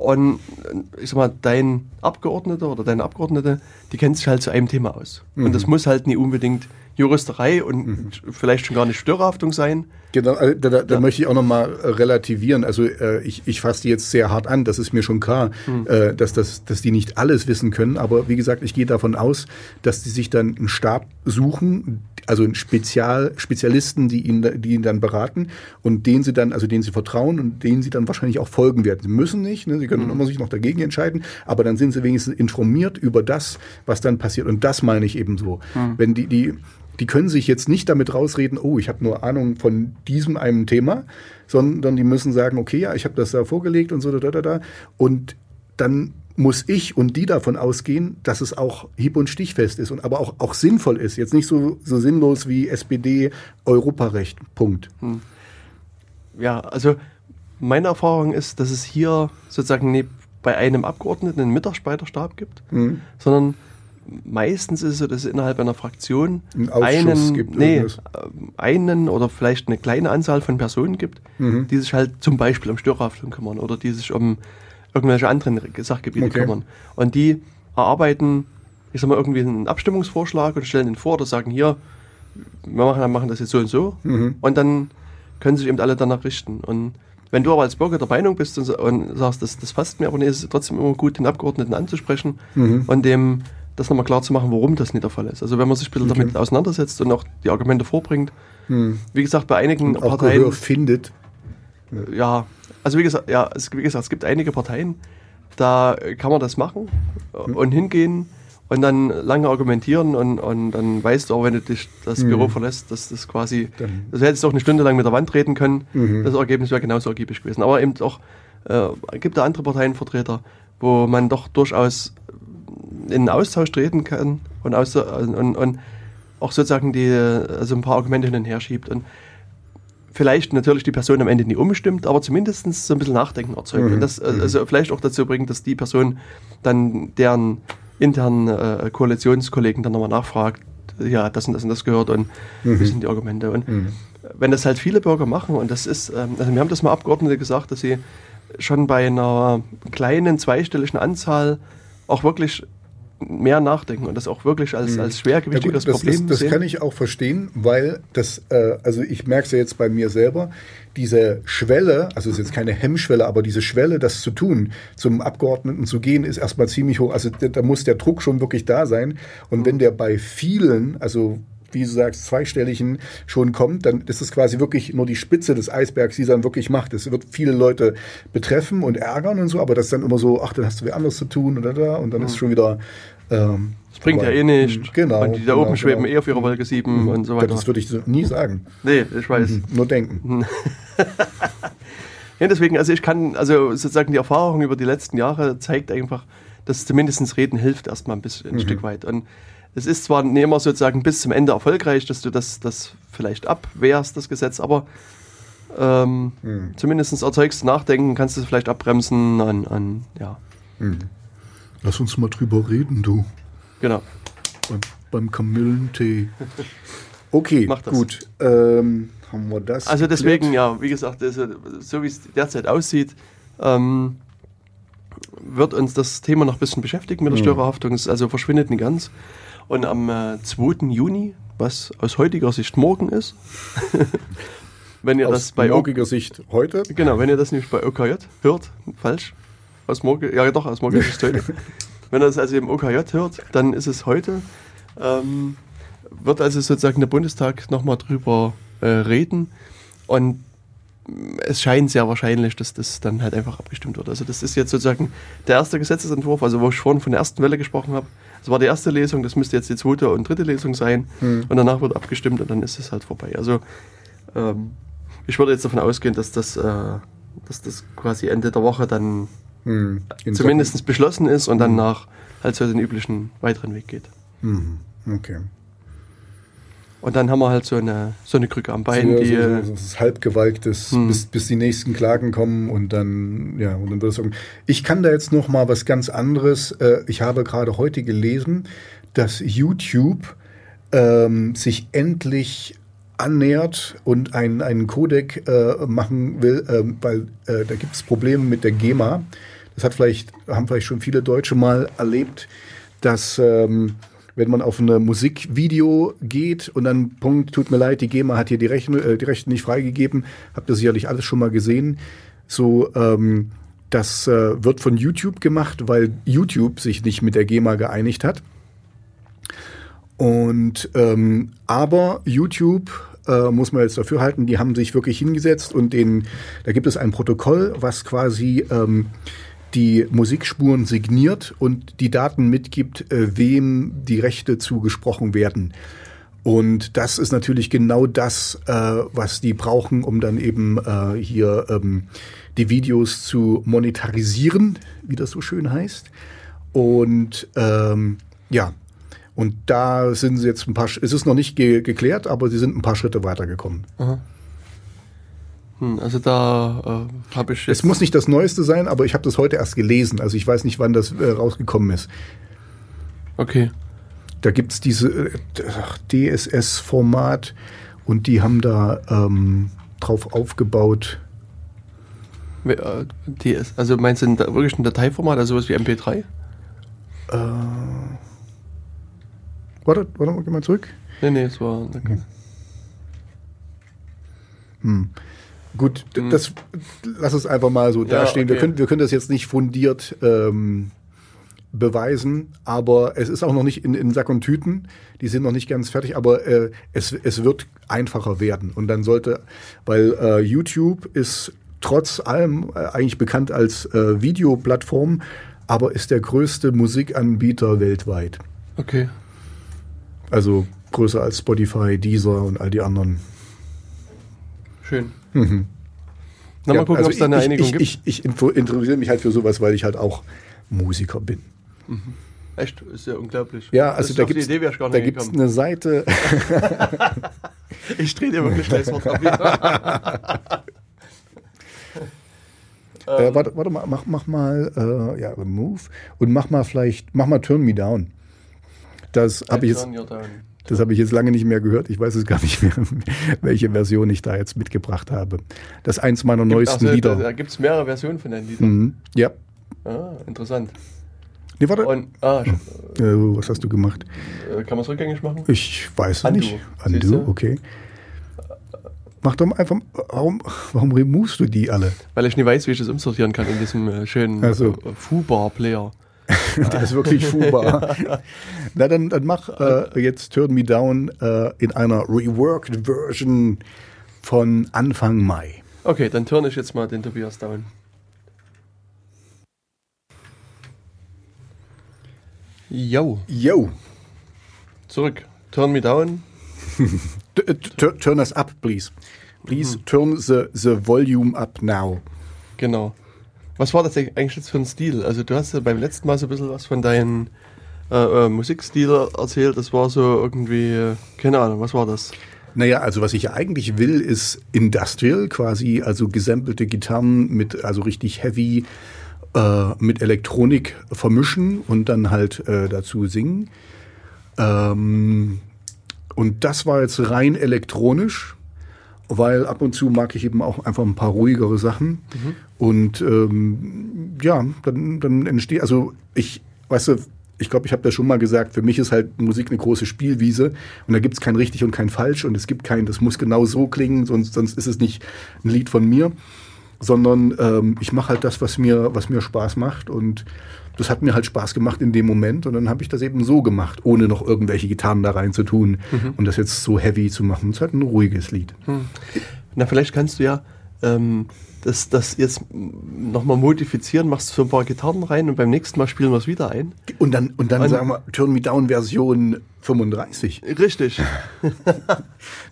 Speaker 1: Und äh, ich sag mal, dein Abgeordneter oder deine Abgeordnete, die kennt sich halt zu einem Thema aus. Und das muss halt nie unbedingt Juristerei und vielleicht schon gar nicht Störerhaftung sein.
Speaker 2: Genau, also da, da, da
Speaker 1: Ja.
Speaker 2: möchte ich auch nochmal relativieren. Also äh, ich, ich fasse die jetzt sehr hart an, das ist mir schon klar,
Speaker 1: Hm.
Speaker 2: äh, dass, das, dass die nicht alles wissen können. Aber wie gesagt, ich gehe davon aus, dass die sich dann einen Stab suchen, also Spezial, Spezialisten, die ihn, da- die ihn dann beraten und denen sie dann, also denen sie vertrauen und denen sie dann wahrscheinlich auch folgen werden. Sie müssen nicht, ne? sie können
Speaker 1: Hm.
Speaker 2: immer sich noch dagegen entscheiden, aber dann sind sie wenigstens informiert über das, was dann passiert. Und das meine ich eben so.
Speaker 1: Hm.
Speaker 2: Wenn die, die, die können sich jetzt nicht damit rausreden, oh, ich habe nur Ahnung von diesem einem Thema, sondern die müssen sagen, okay, ja, ich habe das da vorgelegt und so, da, da, da. Und dann muss ich und die davon ausgehen, dass es auch hieb- und stichfest ist und aber auch, auch sinnvoll ist. Jetzt nicht so, so sinnlos wie SPD Europarecht. Punkt.
Speaker 1: Ja, also meine Erfahrung ist, dass es hier sozusagen nicht bei einem Abgeordneten einen Mitarbeiterstab gibt,
Speaker 2: Mhm.
Speaker 1: sondern meistens ist es so, dass es innerhalb einer Fraktion
Speaker 2: Einen Ausschuss
Speaker 1: einen, nee,
Speaker 2: irgendwas.
Speaker 1: ähm, einen oder vielleicht eine kleine Anzahl von Personen gibt,
Speaker 2: Mhm.
Speaker 1: die sich halt zum Beispiel um Störerhaftung kümmern oder die sich um irgendwelche anderen Sachgebiete
Speaker 2: Okay.
Speaker 1: kümmern. Und die erarbeiten ich sag mal, irgendwie einen Abstimmungsvorschlag und stellen den vor oder sagen, hier, wir machen, machen das jetzt so und so. Und dann können sich eben alle danach richten. Und wenn du aber als Bürger der Meinung bist und, und sagst, das, das passt mir, aber es ist trotzdem immer gut, den Abgeordneten anzusprechen und dem das nochmal klar zu machen, warum das nicht der Fall ist. Also wenn man sich ein bisschen damit auseinandersetzt und auch die Argumente vorbringt. Wie gesagt, bei einigen
Speaker 2: Auch
Speaker 1: Parteien
Speaker 2: Gehör findet.
Speaker 1: Ja, also wie gesagt, ja, es, wie gesagt, es gibt einige Parteien, da kann man das machen und hingehen und dann lange argumentieren und, und dann weißt du auch, wenn du dich das Büro verlässt, dass das quasi,
Speaker 2: Dann-
Speaker 1: das hättest du auch eine Stunde lang mit der Wand reden können, das Ergebnis wäre genauso ergiebig gewesen. Aber eben auch, äh, gibt da andere Parteienvertreter, wo man doch durchaus in einen Austausch treten kann und, aus, und, und auch sozusagen die, also ein paar Argumente hin und her schiebt. Und vielleicht natürlich die Person am Ende nie umstimmt, aber zumindest so ein bisschen Nachdenken erzeugt. Und das äh, also vielleicht auch dazu bringt, dass die Person dann deren internen äh, Koalitionskollegen dann nochmal nachfragt, ja, das und das und das gehört und wie sind die Argumente. Und wenn das halt viele Bürger machen, und das ist, ähm, also wir haben das mal Abgeordnete gesagt, dass sie schon bei einer kleinen zweistelligen Anzahl auch wirklich mehr nachdenken und das auch wirklich als, als
Speaker 2: Ja
Speaker 1: schwergewichtiges
Speaker 2: gut, das,
Speaker 1: Problem
Speaker 2: das, das
Speaker 1: sehen.
Speaker 2: kann ich auch verstehen, weil das, äh, also ich merke es ja jetzt bei mir selber, diese Schwelle, also es ist jetzt keine Hemmschwelle, aber diese Schwelle, das zu tun, zum Abgeordneten zu gehen, ist erstmal ziemlich hoch. Also da, da muss der Druck schon wirklich da sein. Und wenn der bei vielen, also wie du sagst, zweistelligen schon kommt, dann ist es quasi wirklich nur die Spitze des Eisbergs, die dann wirklich macht. Es wird viele Leute betreffen und ärgern und so, aber das ist dann immer so, ach, dann hast du wer anderes zu tun oder da und dann ist schon wieder. Ähm,
Speaker 1: Das bringt ja
Speaker 2: aber-
Speaker 1: eh nicht.
Speaker 2: Genau.
Speaker 1: Und die da
Speaker 2: genau,
Speaker 1: oben schweben
Speaker 2: genau.
Speaker 1: eh auf ihrer Wolke 7 und so
Speaker 2: Ja,
Speaker 1: weiter.
Speaker 2: Das würde ich so nie sagen.
Speaker 1: nee, ich weiß.
Speaker 2: Mhm. Nur denken. [laughs]
Speaker 1: Ja, deswegen, also ich kann, also sozusagen die Erfahrung über die letzten Jahre zeigt einfach, dass zumindest Reden hilft erstmal ein bisschen, ein
Speaker 2: Mhm.
Speaker 1: Stück weit. Und es ist zwar nicht immer sozusagen bis zum Ende erfolgreich, dass du das, das vielleicht abwehrst, das Gesetz, aber ähm,
Speaker 2: Mhm.
Speaker 1: zumindest erzeugst du Nachdenken, kannst du es vielleicht abbremsen und, und ja,
Speaker 2: Lass uns mal drüber reden, du.
Speaker 1: genau.
Speaker 2: Beim, beim Kamillentee. Okay,
Speaker 1: das.
Speaker 2: gut. Ähm, haben wir das.
Speaker 1: Also
Speaker 2: geklärt?
Speaker 1: deswegen, ja, wie gesagt, also, so wie es derzeit aussieht, ähm, wird uns das Thema noch ein bisschen beschäftigen mit der Störerhaftung. Es also verschwindet nicht ganz. Und am äh, 2. Juni, was aus heutiger Sicht morgen ist, [laughs] wenn ihr
Speaker 2: Aus
Speaker 1: das bei OK,
Speaker 2: morgiger Sicht heute.
Speaker 1: genau, wenn ihr das nämlich bei OKJ hört, falsch, aus morgen, ja doch, aus morgen ist es heute. wenn ihr das also im OKJ hört, dann ist es heute. Ähm, wird also sozusagen der Bundestag nochmal drüber äh, reden und es scheint sehr wahrscheinlich, dass das dann halt einfach abgestimmt wird. Also das ist jetzt sozusagen der erste Gesetzesentwurf, also wo ich vorhin von der ersten Welle gesprochen habe. Das war die erste Lesung, das müsste jetzt die zweite und dritte Lesung sein und danach wird abgestimmt und dann ist es halt vorbei. Also ähm, ich würde jetzt davon ausgehen, dass das, äh, dass das quasi Ende der Woche dann
Speaker 2: Hm, in
Speaker 1: zumindest beschlossen ist und dann nach halt so den üblichen weiteren Weg geht.
Speaker 2: Mhm, Okay.
Speaker 1: Und dann haben wir halt so eine, so eine Krücke am Bein,
Speaker 2: so,
Speaker 1: die,
Speaker 2: so, so, so das halbgewalktes,
Speaker 1: Hm.
Speaker 2: bis, bis die nächsten Klagen kommen und dann, ja, und dann wird es irgendwie. Ich kann da jetzt noch mal was ganz anderes. Äh, ich habe gerade heute gelesen, dass YouTube ähm, sich endlich annähert und einen, einen Codec äh, machen will, ähm, weil äh, da gibt es Probleme mit der GEMA. Das hat vielleicht, haben vielleicht schon viele Deutsche mal erlebt, dass ähm, wenn man auf ein Musikvideo geht und dann, Punkt, tut mir leid, die GEMA hat hier die, Rechte, äh, die Rechte nicht freigegeben, habt ihr sicherlich alles schon mal gesehen. So, ähm, das äh, wird von YouTube gemacht, weil YouTube sich nicht mit der GEMA geeinigt hat. Und ähm, aber YouTube äh, muss man jetzt dafür halten, die haben sich wirklich hingesetzt und den, da gibt es ein Protokoll, was quasi ähm, die Musikspuren signiert und die Daten mitgibt, äh, wem die Rechte zugesprochen werden. Und das ist natürlich genau das, äh, was die brauchen, um dann eben äh, hier ähm, die Videos zu monetarisieren, wie das so schön heißt. Und ähm, ja, und da sind sie jetzt ein paar, es ist noch nicht ge geklärt, aber sie sind ein paar Schritte weitergekommen.
Speaker 1: hm, also da äh, habe ich
Speaker 2: Es muss nicht das Neueste sein, aber ich habe das heute erst gelesen. Also ich weiß nicht, wann das äh, rausgekommen ist.
Speaker 1: Okay.
Speaker 2: Da gibt's diese äh, DSS-Format und die haben da ähm, drauf aufgebaut.
Speaker 1: Äh, also meinst du ein, wirklich ein Dateiformat, also sowas wie MP3?
Speaker 2: warte, warte mal, geh mal zurück.
Speaker 1: Nee, nee, es war. Danke.
Speaker 2: Gut, d- das lass es einfach mal so.
Speaker 1: Ja,
Speaker 2: dastehen. Wir,
Speaker 1: okay.
Speaker 2: können, wir können das jetzt nicht fundiert ähm, beweisen, aber es ist auch noch nicht in, in Sack und Tüten. Die sind noch nicht ganz fertig, aber äh, es, es wird einfacher werden. Und dann sollte, weil äh, YouTube ist trotz allem äh, eigentlich bekannt als äh, Videoplattform, aber ist der größte Musikanbieter weltweit.
Speaker 1: Okay.
Speaker 2: Also größer als Spotify, Deezer und all die anderen.
Speaker 1: Schön. Na,
Speaker 2: Mhm. Ja,
Speaker 1: mal gucken,
Speaker 2: also
Speaker 1: ob es da eine
Speaker 2: ich,
Speaker 1: Einigung
Speaker 2: ich,
Speaker 1: gibt.
Speaker 2: Ich, ich interessiere mich halt für sowas, weil ich halt auch Musiker bin.
Speaker 1: Echt, ist ja unglaublich.
Speaker 2: Ja, also da gibt's
Speaker 1: gekommen.
Speaker 2: eine Seite. [laughs]
Speaker 1: Ich drehe dir wirklich gleich das Wort ab. [laughs] Ähm.
Speaker 2: äh, warte, warte mal, mach, mach mal, äh, ja, Remove und mach mal vielleicht, mach mal Turn Me Down. Das habe ich jetzt,
Speaker 1: Turn your down.
Speaker 2: Das habe ich jetzt lange nicht mehr gehört. Ich weiß es gar nicht mehr, [laughs] welche Version ich da jetzt mitgebracht habe. Das ist eins meiner neuesten
Speaker 1: Ach so,
Speaker 2: Lieder.
Speaker 1: Da, da gibt es mehrere Versionen von deinen Liedern.
Speaker 2: Mhm. Ja.
Speaker 1: Ah, interessant.
Speaker 2: Nee, warte.
Speaker 1: Und, ah,
Speaker 2: äh, was hast du gemacht?
Speaker 1: äh, kann man es rückgängig machen?
Speaker 2: Ich weiß es nicht. Undo,
Speaker 1: du?
Speaker 2: okay. Mach doch mal einfach, warum, warum removest du die alle?
Speaker 1: Weil ich nie weiß, wie ich das umsortieren kann in diesem äh, schönen
Speaker 2: so.
Speaker 1: äh, Fubar-Player. [laughs]
Speaker 2: Der ist wirklich fubar. [laughs] Na, dann, dann mach äh, jetzt Turn Me Down äh, in einer reworked Version von Anfang Mai.
Speaker 1: Okay, dann turn ich jetzt mal den Tobias down. Yo,
Speaker 2: Yo,
Speaker 1: zurück. Turn me down. [laughs]
Speaker 2: Turn us up, please. Please turn the, the volume up now.
Speaker 1: Genau. Was war das eigentlich jetzt für ein Stil? Also du hast ja beim letzten Mal so ein bisschen was von deinem äh, äh, Musikstil erzählt. Das war so irgendwie, äh, keine Ahnung, was war das?
Speaker 2: Naja, also was ich eigentlich will, ist Industrial quasi, also gesampelte Gitarren mit, also richtig heavy, äh, mit Elektronik vermischen und dann halt äh, dazu singen. Ähm, und das war jetzt rein elektronisch, weil ab und zu mag ich eben auch einfach ein paar ruhigere Sachen. Und ähm, ja, dann, dann entsteht, also ich, weißt du, ich glaube, ich habe das schon mal gesagt, für mich ist halt Musik eine große Spielwiese und da gibt es kein richtig und kein falsch und es gibt kein, das muss genau so klingen, sonst, sonst ist es nicht ein Lied von mir, sondern ähm, ich mache halt das, was mir, was mir Spaß macht und das hat mir halt Spaß gemacht in dem Moment und dann habe ich das eben so gemacht, ohne noch irgendwelche Gitarren da rein zu tun und das jetzt so heavy zu machen. Es ist halt ein ruhiges Lied.
Speaker 1: Na, vielleicht kannst du ja ähm, das, das jetzt nochmal modifizieren, machst für ein paar Gitarren rein und beim nächsten Mal spielen wir es wieder ein.
Speaker 2: Und dann, und dann
Speaker 1: Und-
Speaker 2: sagen wir Turn Me Down Version 35.
Speaker 1: Richtig. [laughs]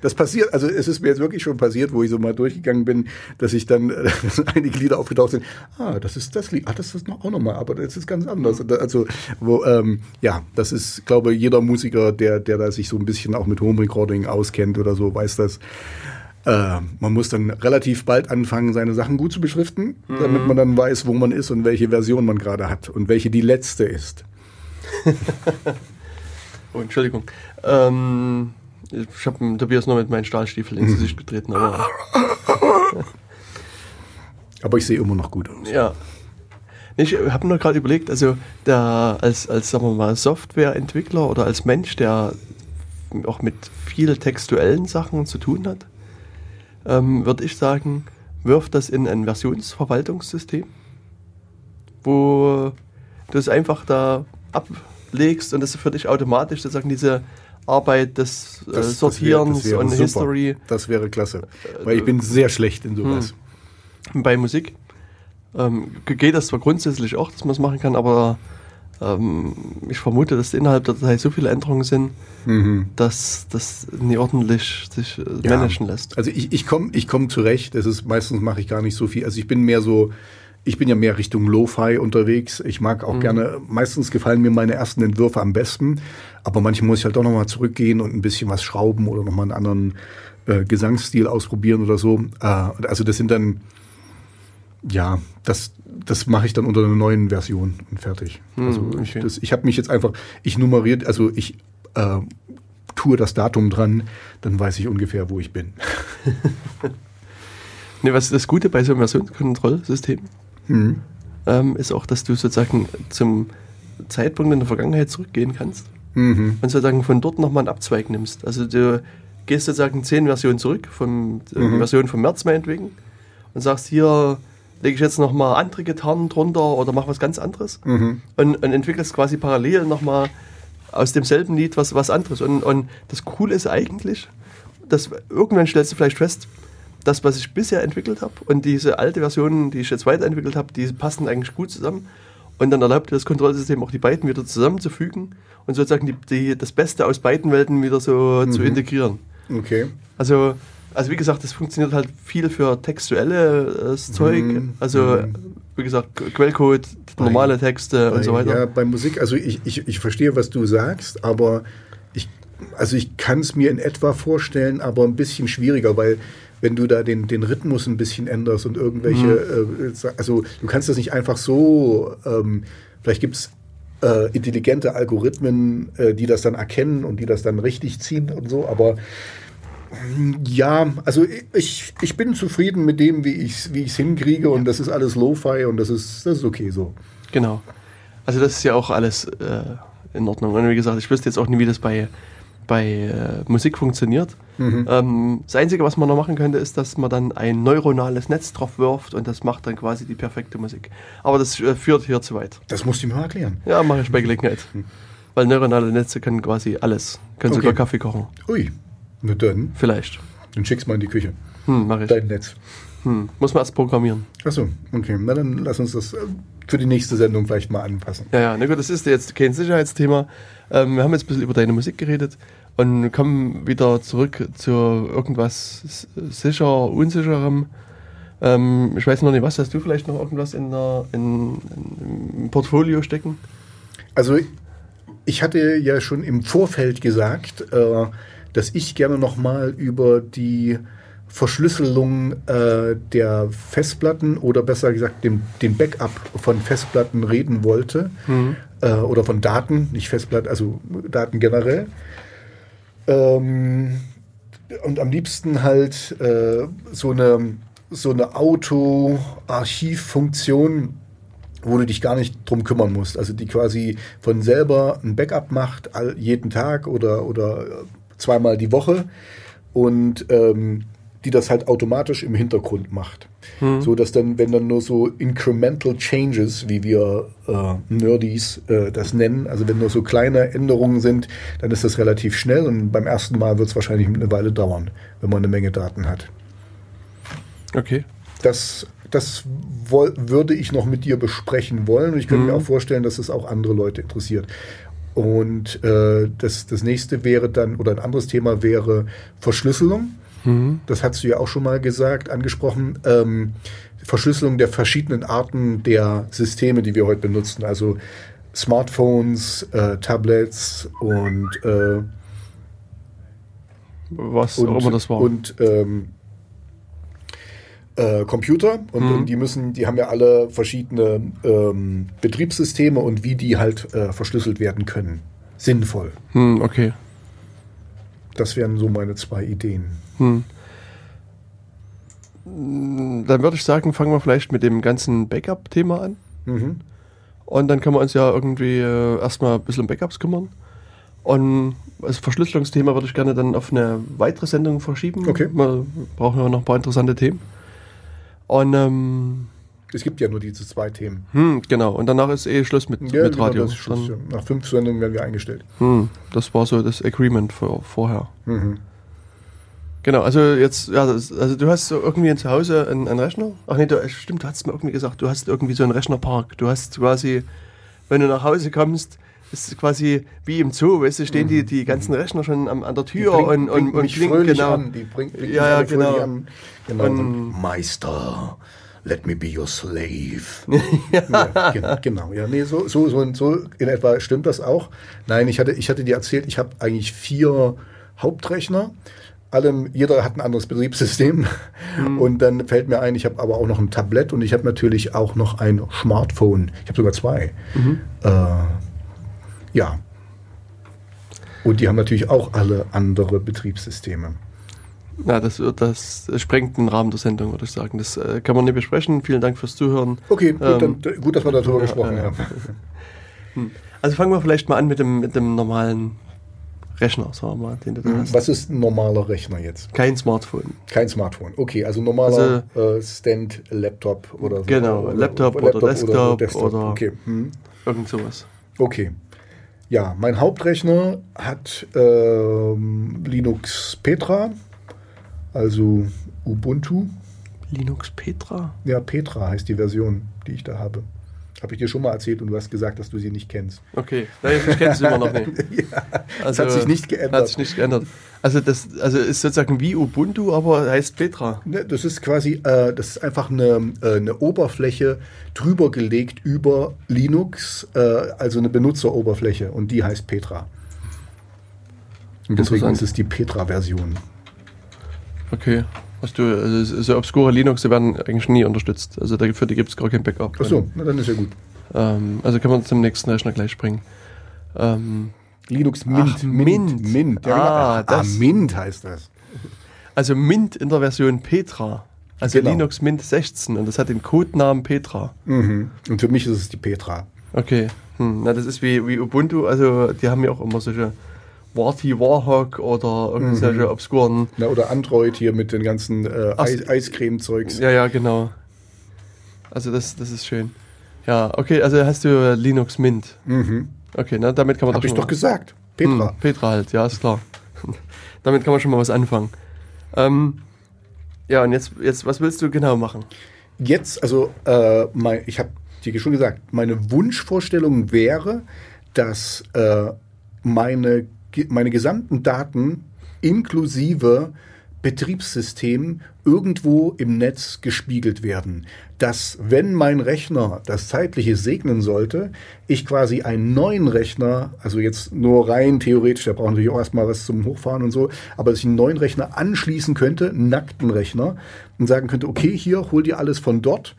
Speaker 2: Das passiert, also es ist mir jetzt wirklich schon passiert, wo ich so mal durchgegangen bin, dass ich dann [laughs] dass einige Lieder aufgetaucht sind. Ah, das ist das Lied. Ah, das ist noch auch nochmal, aber das ist ganz anders. Also, wo, ähm, ja, das ist, glaube ich, jeder Musiker, der, der da sich so ein bisschen auch mit Home Recording auskennt oder so, weiß das. Äh, man muss dann relativ bald anfangen, seine Sachen gut zu beschriften, damit man dann weiß, wo man ist und welche Version man gerade hat und welche die letzte ist. [laughs]
Speaker 1: Oh, Entschuldigung. Ähm, ich habe Tobias nur mit meinen Stahlstiefeln ins Gesicht getreten, aber [laughs]
Speaker 2: Aber ich sehe immer noch gut aus.
Speaker 1: ja. Ich habe nur gerade überlegt, also der, als, als sagen wir mal, Softwareentwickler oder als Mensch, der auch mit viel textuellen Sachen zu tun hat, ähm, würde ich sagen, wirf das in ein Versionsverwaltungssystem, wo du es einfach da ablegst und das für dich automatisch sozusagen diese Arbeit des äh,
Speaker 2: Das- das wär-
Speaker 1: Sortierens
Speaker 2: das
Speaker 1: und
Speaker 2: super.
Speaker 1: History
Speaker 2: Das wäre klasse. Weil ich bin sehr schlecht in sowas.
Speaker 1: bei Musik ähm, ge- geht das zwar grundsätzlich auch, dass man es machen kann, aber ähm, ich vermute, dass innerhalb der Datei so viele Änderungen sind, dass das nie ordentlich sich äh,
Speaker 2: Ja.
Speaker 1: managen lässt.
Speaker 2: Also ich, ich komme ich komm zurecht. Das ist meistens mache ich gar nicht so viel. Also ich bin mehr so, ich bin ja mehr Richtung Lo-Fi unterwegs. Ich mag auch gerne, meistens gefallen mir meine ersten Entwürfe am besten, aber manchmal muss ich halt auch nochmal zurückgehen und ein bisschen was schrauben oder nochmal einen anderen äh, Gesangsstil ausprobieren oder so. Äh, also das sind dann, ja, das, das mache ich dann unter einer neuen Version und fertig. also ich,
Speaker 1: okay.
Speaker 2: das, ich habe mich jetzt einfach, ich nummeriert, also ich äh, tue das Datum dran, dann weiß ich ungefähr, wo ich bin. [laughs]
Speaker 1: Nee, was ist das Gute bei so einem Versionskontrollsystem?
Speaker 2: Mhm.
Speaker 1: Ähm, ist auch, dass du sozusagen zum Zeitpunkt in der Vergangenheit zurückgehen kannst und sozusagen von dort nochmal einen Abzweig nimmst. Also du gehst sozusagen zehn Versionen zurück, vom, äh, die Version vom März meinetwegen, und sagst, hier lege ich jetzt nochmal andere Gitarren drunter oder mach was ganz anderes und, und entwickelst quasi parallel nochmal aus demselben Lied was, was anderes. Und, und das Coole ist eigentlich, dass irgendwann stellst du vielleicht fest, das, was ich bisher entwickelt habe und diese alte Version, die ich jetzt weiterentwickelt habe, die passen eigentlich gut zusammen. Und dann erlaubt dir das Kontrollsystem auch die beiden wieder zusammenzufügen und sozusagen die, die, das Beste aus beiden Welten wieder so zu integrieren.
Speaker 2: Okay.
Speaker 1: Also, also wie gesagt, das funktioniert halt viel für textuelles Zeug. Also wie gesagt, Qu- Quellcode, normale Texte und so
Speaker 2: Bei-
Speaker 1: weiter.
Speaker 2: Ja, bei Musik, also ich, ich, ich verstehe, was du sagst, aber ich, also ich kann es mir in etwa vorstellen, aber ein bisschen schwieriger, weil wenn du da den, den Rhythmus ein bisschen änderst und irgendwelche,
Speaker 1: Mhm.
Speaker 2: äh, also du kannst das nicht einfach so, ähm, vielleicht gibt es äh, intelligente Algorithmen, äh, die das dann erkennen und die das dann richtig ziehen und so, aber ja, also ich, ich bin zufrieden mit dem, wie ich es wie ich's hinkriege und das ist alles Lo-Fi und das ist, das ist okay so.
Speaker 1: Genau. Also das ist ja auch alles äh, in Ordnung. Und wie gesagt, ich wüsste jetzt auch nie, wie das bei, bei äh, Musik funktioniert. Ähm, das Einzige, was man noch machen könnte, ist, dass man dann ein neuronales Netz drauf wirft und das macht dann quasi die perfekte Musik. Aber das äh, führt hier zu weit.
Speaker 2: Das musst du mir mal erklären.
Speaker 1: Ja, mache ich bei Gelegenheit. Weil neuronale Netze können quasi alles. Können
Speaker 2: Okay.
Speaker 1: sogar Kaffee kochen.
Speaker 2: Ui, na dann,
Speaker 1: Vielleicht.
Speaker 2: dann schick's mal in die Küche.
Speaker 1: Hm, mache ich.
Speaker 2: Dein Netz.
Speaker 1: Hm, muss man erst programmieren.
Speaker 2: Achso, okay. Na dann lass uns das äh, für die nächste Sendung vielleicht mal anpassen.
Speaker 1: Ja, ja, na gut, das ist jetzt kein Sicherheitsthema. Ähm, wir haben jetzt ein bisschen über deine Musik geredet und kommen wieder zurück zu irgendwas sicher, unsicherem. Ähm, ich weiß noch nicht, was hast du vielleicht noch irgendwas in der, in, in, im Portfolio stecken?
Speaker 2: Also ich hatte ja schon im Vorfeld gesagt, äh, dass ich gerne noch mal über die Verschlüsselung äh, der Festplatten oder besser gesagt dem, den Backup von Festplatten reden wollte äh, oder von Daten, nicht Festplatten, also Daten generell. Ähm, und am liebsten halt äh, so eine, so eine Auto-Archivfunktion, wo du dich gar nicht drum kümmern musst. Also die quasi von selber ein Backup macht, all, jeden Tag oder, oder zweimal die Woche und ähm, die das halt automatisch im Hintergrund macht. So dass dann, wenn dann nur so incremental changes, wie wir äh, Nerdies äh, das nennen, also wenn nur so kleine Änderungen sind, dann ist das relativ schnell und beim ersten Mal wird es wahrscheinlich eine Weile dauern, wenn man eine Menge Daten hat.
Speaker 1: Okay.
Speaker 2: Das, das würde ich noch mit dir besprechen wollen und ich könnte mir auch vorstellen, dass es auch andere Leute interessiert. Und äh, das, das nächste wäre dann, oder ein anderes Thema wäre Verschlüsselung. Das hast du ja auch schon mal gesagt, angesprochen. Ähm, Verschlüsselung der verschiedenen Arten der Systeme, die wir heute benutzen. Also Smartphones, äh, Tablets und, äh,
Speaker 1: Was
Speaker 2: und,
Speaker 1: auch immer das war.
Speaker 2: und ähm, äh, Computer und, und die müssen, die haben ja alle verschiedene ähm, Betriebssysteme und wie die halt äh, verschlüsselt werden können. Sinnvoll.
Speaker 1: hm, okay.
Speaker 2: Das wären so meine zwei Ideen.
Speaker 1: Dann würde ich sagen, fangen wir vielleicht mit dem ganzen Backup-Thema an.
Speaker 2: Mhm.
Speaker 1: Und dann können wir uns ja irgendwie äh, erstmal ein bisschen um Backups kümmern. Und das Verschlüsselungsthema würde ich gerne dann auf eine weitere Sendung verschieben.
Speaker 2: Okay.
Speaker 1: Wir brauchen ja noch ein paar interessante Themen. Und ähm,
Speaker 2: Es gibt ja nur diese zwei Themen.
Speaker 1: hm, genau, und danach ist eh Schluss mit, mit
Speaker 2: genau,
Speaker 1: Radio.
Speaker 2: Schluss, ja. Nach fünf Sendungen werden wir eingestellt.
Speaker 1: hm, das war so das Agreement für, vorher.
Speaker 2: Mhm.
Speaker 1: Genau, also jetzt, ja, also du hast so irgendwie zu Hause einen, einen Rechner. Ach nee, du, stimmt, du hast mir irgendwie gesagt, du hast irgendwie so einen Rechnerpark. Du hast quasi, wenn du nach Hause kommst, ist quasi wie im Zoo, weißt du, stehen die, die ganzen Rechner schon am, an der Tür
Speaker 2: bringt-
Speaker 1: und, und,
Speaker 2: bringt
Speaker 1: und
Speaker 2: fröhlich
Speaker 1: genau.
Speaker 2: an. Die bringt, bringt
Speaker 1: Ja, ja, genau.
Speaker 2: An. genau.
Speaker 1: Und-
Speaker 2: Meister, let me be your slave. [laughs] ja, genau, genau. Ja, nee, so, so, so, so in etwa stimmt das auch. Nein, ich hatte, ich hatte dir erzählt, ich habe eigentlich vier Hauptrechner. Allem, jeder hat ein anderes Betriebssystem. Und dann fällt mir ein, ich habe aber auch noch ein Tablett und ich habe natürlich auch noch ein Smartphone. Ich habe sogar zwei. Äh, ja. Und die haben natürlich auch alle andere Betriebssysteme.
Speaker 1: Na, das, das sprengt den Rahmen der Sendung, würde ich sagen. Das äh, kann man nicht besprechen. Vielen Dank fürs Zuhören.
Speaker 2: Okay, gut,
Speaker 1: Ähm,
Speaker 2: dann, gut dass wir darüber [laughs] gesprochen
Speaker 1: ja, ja.
Speaker 2: haben. [laughs]
Speaker 1: Also fangen wir vielleicht mal an mit dem, mit dem normalen Rechner, sagen wir mal, den du da hast.
Speaker 2: Was ist ein normaler Rechner jetzt?
Speaker 1: Kein Smartphone.
Speaker 2: Kein Smartphone. Okay, also normaler
Speaker 1: Also-
Speaker 2: äh, Stand-Laptop oder so.
Speaker 1: Genau, Laptop oder Desktop oder-
Speaker 2: Okay. Hm.
Speaker 1: Irgend sowas.
Speaker 2: okay. Ja, mein Hauptrechner hat ähm, Linux Petra, also Ubuntu.
Speaker 1: Linux Petra?
Speaker 2: Ja, Petra heißt die Version, die ich da habe. Habe ich dir schon mal erzählt und du hast gesagt, dass du sie nicht kennst.
Speaker 1: Okay, Nein, ich kenne es immer noch nicht. [laughs] Also,
Speaker 2: hat sich nicht geändert.
Speaker 1: Hat sich nicht geändert. Also das also ist sozusagen wie Ubuntu, aber heißt Petra.
Speaker 2: Ne, Das ist quasi, äh, das ist einfach eine, äh, eine Oberfläche drüber gelegt über Linux, äh, also eine Benutzeroberfläche und die heißt Petra. Und deswegen ist es die Petra-Version.
Speaker 1: Okay. Hast du, also so obskure Linux, die werden eigentlich nie unterstützt. Also da- für die gibt es gar kein Backup.
Speaker 2: Ach so, na, dann ist ja gut.
Speaker 1: Ähm, also können wir zum nächsten Rechner gleich springen. Ähm,
Speaker 2: Linux Mint.
Speaker 1: Ach, Mint.
Speaker 2: Mint. Ja,
Speaker 1: Ah,
Speaker 2: genau. ah,
Speaker 1: das-
Speaker 2: Mint heißt das.
Speaker 1: also Mint in der Version Petra. Also
Speaker 2: Genau.
Speaker 1: Linux Mint 16 und das hat den Codenamen Petra.
Speaker 2: Mhm. Und für mich ist es die Petra.
Speaker 1: Okay. Hm, na, das ist wie, wie Ubuntu, also die haben ja auch immer solche Warty Warhawk oder
Speaker 2: Mhm.
Speaker 1: irgendwelche obskuren.
Speaker 2: Na, oder Android hier mit den ganzen äh, Eiscreme-Zeugs.
Speaker 1: Ja, ja, genau. Also das, das ist schön. Ja, okay, also hast du Linux Mint.
Speaker 2: Mhm.
Speaker 1: Okay, na, damit kann man
Speaker 2: Hab ich
Speaker 1: schon
Speaker 2: doch
Speaker 1: mal-
Speaker 2: gesagt. Petra.
Speaker 1: Hm, Petra halt, ja, ist klar. [laughs] damit kann man schon mal was anfangen. Ähm, ja, und jetzt, jetzt, was willst du genau machen?
Speaker 2: Jetzt, also äh, mein, ich habe dir schon gesagt, meine Wunschvorstellung wäre, dass äh, meine, meine gesamten Daten inklusive Betriebssystem irgendwo im Netz gespiegelt werden. Dass, wenn mein Rechner das Zeitliche segnen sollte, ich quasi einen neuen Rechner, also jetzt nur rein theoretisch, der braucht natürlich auch erstmal was zum Hochfahren und so, aber dass ich einen neuen Rechner anschließen könnte, nackten Rechner, und sagen könnte, okay, hier, hol dir alles von dort.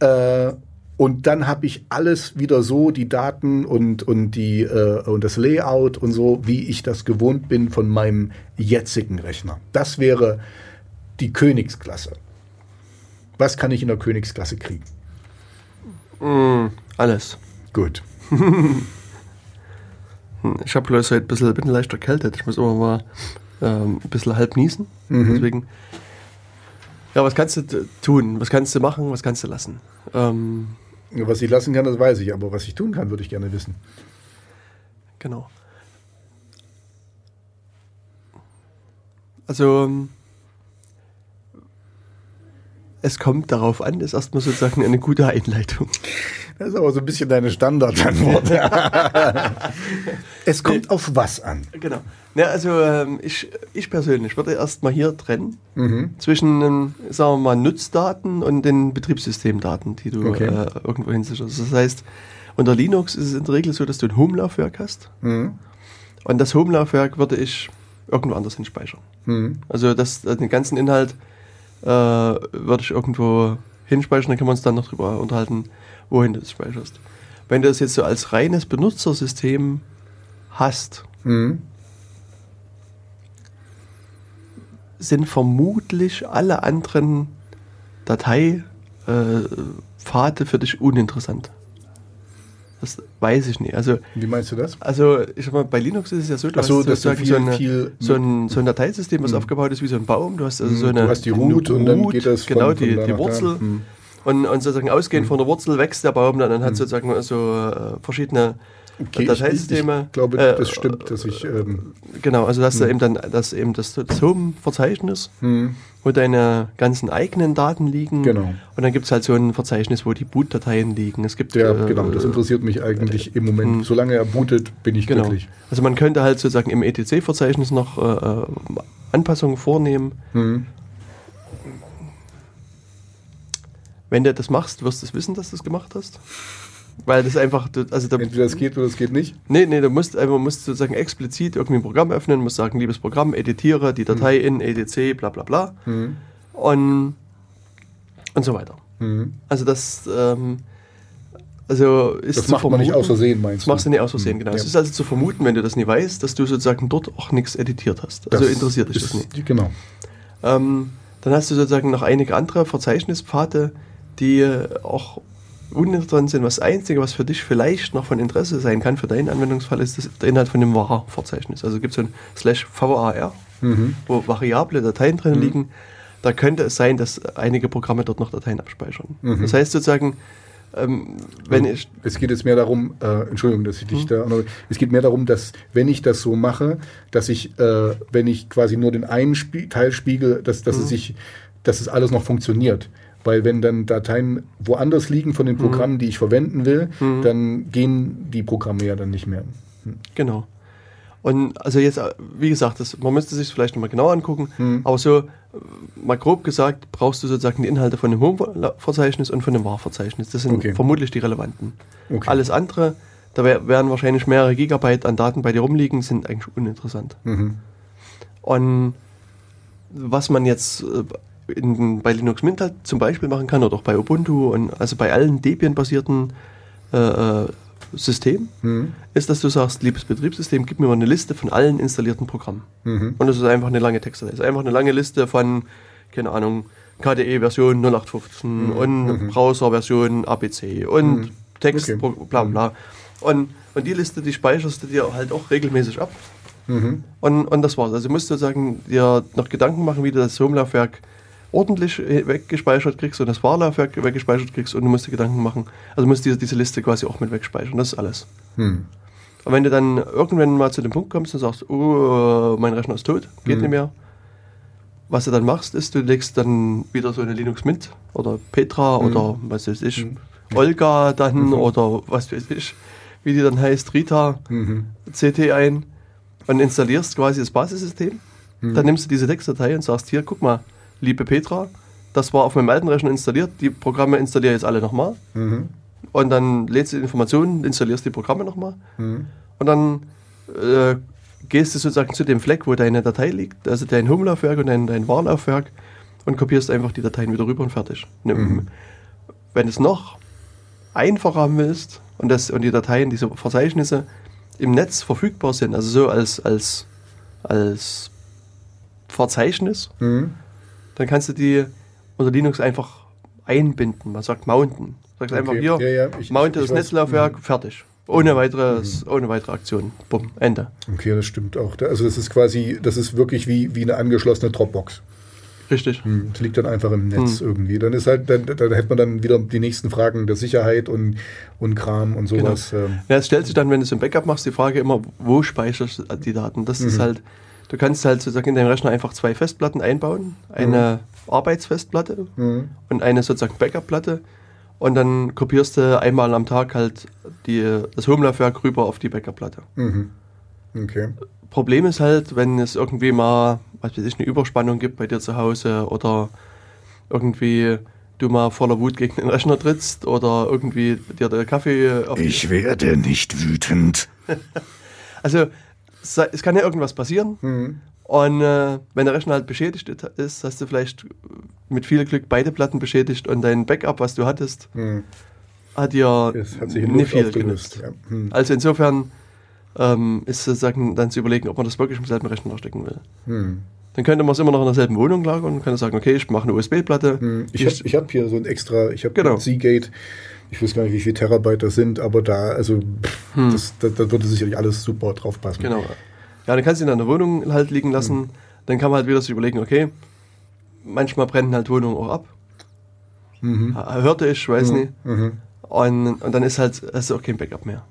Speaker 2: Äh, und dann habe ich alles wieder so, die Daten und, und, die, äh, und das Layout und so, wie ich das gewohnt bin von meinem jetzigen Rechner. Das wäre die Königsklasse. Was kann ich in der Königsklasse kriegen?
Speaker 1: Hm, alles.
Speaker 2: Gut. [laughs]
Speaker 1: Hm, Ich habe bloß heute ein bisschen, bin leicht erkältet. Ich muss immer mal ähm, ein bisschen halb niesen. Deswegen. Ja, was kannst du tun? Was kannst du machen? Was kannst du lassen? Ähm,
Speaker 2: Was ich lassen kann, das weiß ich, aber was ich tun kann, würde ich gerne wissen.
Speaker 1: Genau. Also, ähm, es kommt darauf an, ist erstmal sozusagen eine gute Einleitung.
Speaker 2: Das ist aber so ein bisschen deine Standardantwort. [laughs] [laughs] es kommt auf was an?
Speaker 1: Genau. Ja, also, ähm, ich, ich persönlich würde erstmal hier trennen zwischen, ähm, sagen wir mal, Nutzdaten und den Betriebssystemdaten, die du
Speaker 2: Okay.
Speaker 1: äh, irgendwo hinsicherst. Das heißt, unter Linux ist es in der Regel so, dass du ein Home-Laufwerk hast. Und das Home-Laufwerk würde ich irgendwo anders hinspeichern. Also das, den ganzen Inhalt äh, würde ich irgendwo hinspeichern, dann können wir uns dann noch drüber unterhalten, wohin du das speicherst. Wenn du das jetzt so als reines Benutzersystem hast, sind vermutlich alle anderen Dateipfade äh, für dich uninteressant. Das weiß ich nicht. Also
Speaker 2: Wie meinst du das?
Speaker 1: also, ich sag mal, bei Linux ist es ja so, du
Speaker 2: so,
Speaker 1: hast
Speaker 2: dass du viel-
Speaker 1: so, eine,
Speaker 2: viel-
Speaker 1: so, ein, so ein Dateisystem, was aufgebaut ist wie so ein Baum. Du hast also so
Speaker 2: Mhm, du
Speaker 1: eine,
Speaker 2: hast die
Speaker 1: eine
Speaker 2: Root und dann geht das von-
Speaker 1: genau,
Speaker 2: von
Speaker 1: die,
Speaker 2: da
Speaker 1: die
Speaker 2: da.
Speaker 1: Wurzel.
Speaker 2: Mhm.
Speaker 1: Und, und sozusagen ausgehend von der Wurzel wächst der Baum dann und hat sozusagen so äh, verschiedene Dateisysteme.
Speaker 2: Ich, ich glaube,
Speaker 1: Äh,
Speaker 2: das stimmt, dass ich. Ähm,
Speaker 1: Genau, also dass
Speaker 2: Mhm.
Speaker 1: da eben dann das eben das, das Home-Verzeichnis, wo deine ganzen eigenen Daten liegen.
Speaker 2: Genau.
Speaker 1: Und dann gibt es halt so ein Verzeichnis, wo die Boot-Dateien liegen. Es gibt
Speaker 2: ja,
Speaker 1: äh,
Speaker 2: genau, das interessiert mich eigentlich im Moment. Solange er bootet, bin ich
Speaker 1: Genau.
Speaker 2: glücklich.
Speaker 1: Also man könnte halt sozusagen im ETC-Verzeichnis noch äh, äh, Anpassungen vornehmen.
Speaker 2: Mhm.
Speaker 1: Wenn du das machst, wirst du es wissen, dass du es gemacht hast. Weil das einfach, also da,
Speaker 2: Entweder es geht oder es geht nicht.
Speaker 1: nee, nee, du musst einfach musst sozusagen explizit irgendwie ein Programm öffnen, musst sagen, liebes Programm, editiere die Datei in ETC, bla bla bla. Und, und so weiter.
Speaker 2: Mhm.
Speaker 1: Also das, ähm, also ist
Speaker 2: Das
Speaker 1: zu
Speaker 2: macht man nicht
Speaker 1: vermuten-
Speaker 2: aus Versehen, meinst
Speaker 1: Das
Speaker 2: du?
Speaker 1: machst du nicht aus Versehen, genau.
Speaker 2: Ja.
Speaker 1: Es ist also zu vermuten, wenn du das nie weißt, dass du sozusagen dort auch nichts editiert hast. Also
Speaker 2: Das
Speaker 1: interessiert dich das nicht.
Speaker 2: Genau.
Speaker 1: Ähm, dann hast du sozusagen noch einige andere Verzeichnispfade, die auch uninteressant sind. Das Einzige, was für dich vielleicht noch von Interesse sein kann für deinen Anwendungsfall, ist das, der Inhalt von dem var-Verzeichnis. Also gibt es so ein slash var, wo variable Dateien drin liegen. Da könnte es sein, dass einige Programme dort noch Dateien abspeichern. Das heißt sozusagen, ähm, wenn ich
Speaker 2: Es geht jetzt mehr darum, äh, Entschuldigung, dass ich dich da, es geht mehr darum, dass wenn ich das so mache, dass ich, äh, wenn ich quasi nur den einen Spie Teil spiegel, dass, dass es sich, dass es alles noch funktioniert. Weil wenn dann Dateien woanders liegen von den Programmen, die ich verwenden will, dann gehen die Programme ja dann nicht mehr.
Speaker 1: Genau. Und also jetzt, wie gesagt, das, man müsste sich vielleicht nochmal genau angucken, aber so mal grob gesagt, brauchst du sozusagen die Inhalte von dem Home-Verzeichnis und von dem var-Verzeichnis. Das sind
Speaker 2: Okay.
Speaker 1: vermutlich die relevanten.
Speaker 2: Okay.
Speaker 1: Alles andere, da wär, werden wahrscheinlich mehrere Gigabyte an Daten bei dir rumliegen, sind eigentlich uninteressant. Und was man jetzt äh, in, bei Linux Mint halt zum Beispiel machen kann, oder auch bei Ubuntu und also bei allen Debian-basierten äh, äh, Systemen, ist, dass du sagst, liebes Betriebssystem, gib mir mal eine Liste von allen installierten Programmen. Und das ist einfach eine lange Textdatei. Das ist einfach eine lange Liste von, keine Ahnung, KDE-Version 0815 und Browser-Version ABC und Text,
Speaker 2: Okay.
Speaker 1: bla bla. Und, und die Liste, die speicherst du dir halt auch regelmäßig ab. Und, und das war's. Also du musst sozusagen dir noch Gedanken machen, wie du das Home-Laufwerk ordentlich äh, weggespeichert kriegst und das War-Laufwerk weggespeichert kriegst und du musst dir Gedanken machen. Also du musst diese, diese Liste quasi auch mit wegspeichern. Das ist alles. Und wenn du dann irgendwann mal zu dem Punkt kommst und sagst, oh, mein Rechner ist tot, geht nicht mehr. Was du dann machst, ist, du legst dann wieder so eine Linux Mint oder Petra oder was weiß ich, Olga dann oder was weiß ich, wie die dann heißt, Rita, CT ein und installierst quasi das Basissystem. Dann nimmst du diese Textdatei und sagst, hier, guck mal, liebe Petra, das war auf meinem alten Rechner installiert, die Programme installiere jetzt alle nochmal. Und dann lädst du die Informationen, installierst die Programme nochmal. Und dann äh, gehst du sozusagen zu dem Fleck, wo deine Datei liegt, also dein Home-Laufwerk und dein, dein War-Laufwerk und kopierst einfach die Dateien wieder rüber und fertig. Nimm, Wenn du es noch einfacher haben willst und, das, und die Dateien, diese Verzeichnisse im Netz verfügbar sind, also so als, als, als Verzeichnis, dann kannst du die unter Linux einfach einbinden. Man sagt mounten. Sagst einfach
Speaker 2: Okay.
Speaker 1: hier,
Speaker 2: Ja, ja, ich-
Speaker 1: mounte
Speaker 2: ich
Speaker 1: das
Speaker 2: weiß.
Speaker 1: Netzlaufwerk, fertig. Ohne, weiteres, ohne weitere Aktion. Bumm, Ende.
Speaker 2: Okay, das stimmt auch. Also das ist quasi, das ist wirklich wie, wie eine angeschlossene Dropbox.
Speaker 1: Richtig.
Speaker 2: Das liegt dann einfach im Netz irgendwie. Dann ist halt, dann, dann hätte man dann wieder die nächsten Fragen der Sicherheit und, und Kram und
Speaker 1: Genau.
Speaker 2: sowas. ähm,
Speaker 1: Ja, es stellt sich dann, wenn du so ein Backup machst, die Frage immer, wo speicherst du die Daten? Das ist halt, du kannst halt sozusagen in deinem Rechner einfach zwei Festplatten einbauen. Eine Arbeitsfestplatte und eine sozusagen Backup-Platte. Und dann kopierst du einmal am Tag halt die, das Home-Laufwerk rüber auf die Backup-Platte.
Speaker 2: Okay.
Speaker 1: Problem ist halt, wenn es irgendwie mal, was weiß ich, eine Überspannung gibt bei dir zu Hause oder irgendwie du mal voller Wut gegen den Rechner trittst oder irgendwie dir der Kaffee auf
Speaker 3: Ich werde nicht wütend. [laughs]
Speaker 1: Also es kann ja irgendwas passieren. Und äh, wenn der Rechner halt beschädigt ist, hast du vielleicht mit viel Glück beide Platten beschädigt und dein Backup, was du hattest, hat
Speaker 2: Es hat sich in
Speaker 1: nicht viel genutzt.
Speaker 2: Ja. Hm.
Speaker 1: Also insofern ähm, ist sozusagen dann zu überlegen, ob man das wirklich im selben Rechner stecken will.
Speaker 2: Hm.
Speaker 1: Dann könnte man es immer noch in derselben Wohnung lagern und könnte sagen, okay, ich mache eine USB-Platte.
Speaker 2: Hm. Ich
Speaker 1: Die
Speaker 2: habe ich hab hier so ein extra, ich habe
Speaker 1: Genau.
Speaker 2: Seagate, ich weiß gar nicht, wie viele Terabyte das sind, aber da, also pff, das, da, da würde sicherlich alles super drauf passen.
Speaker 1: Genau. Ja, dann kannst du ihn in der Wohnung halt liegen lassen. Dann kann man halt wieder sich überlegen, okay, manchmal brennen halt Wohnungen auch ab. Ha- Hörte ich, weiß nicht. Und, und dann ist halt hast du auch kein Backup mehr.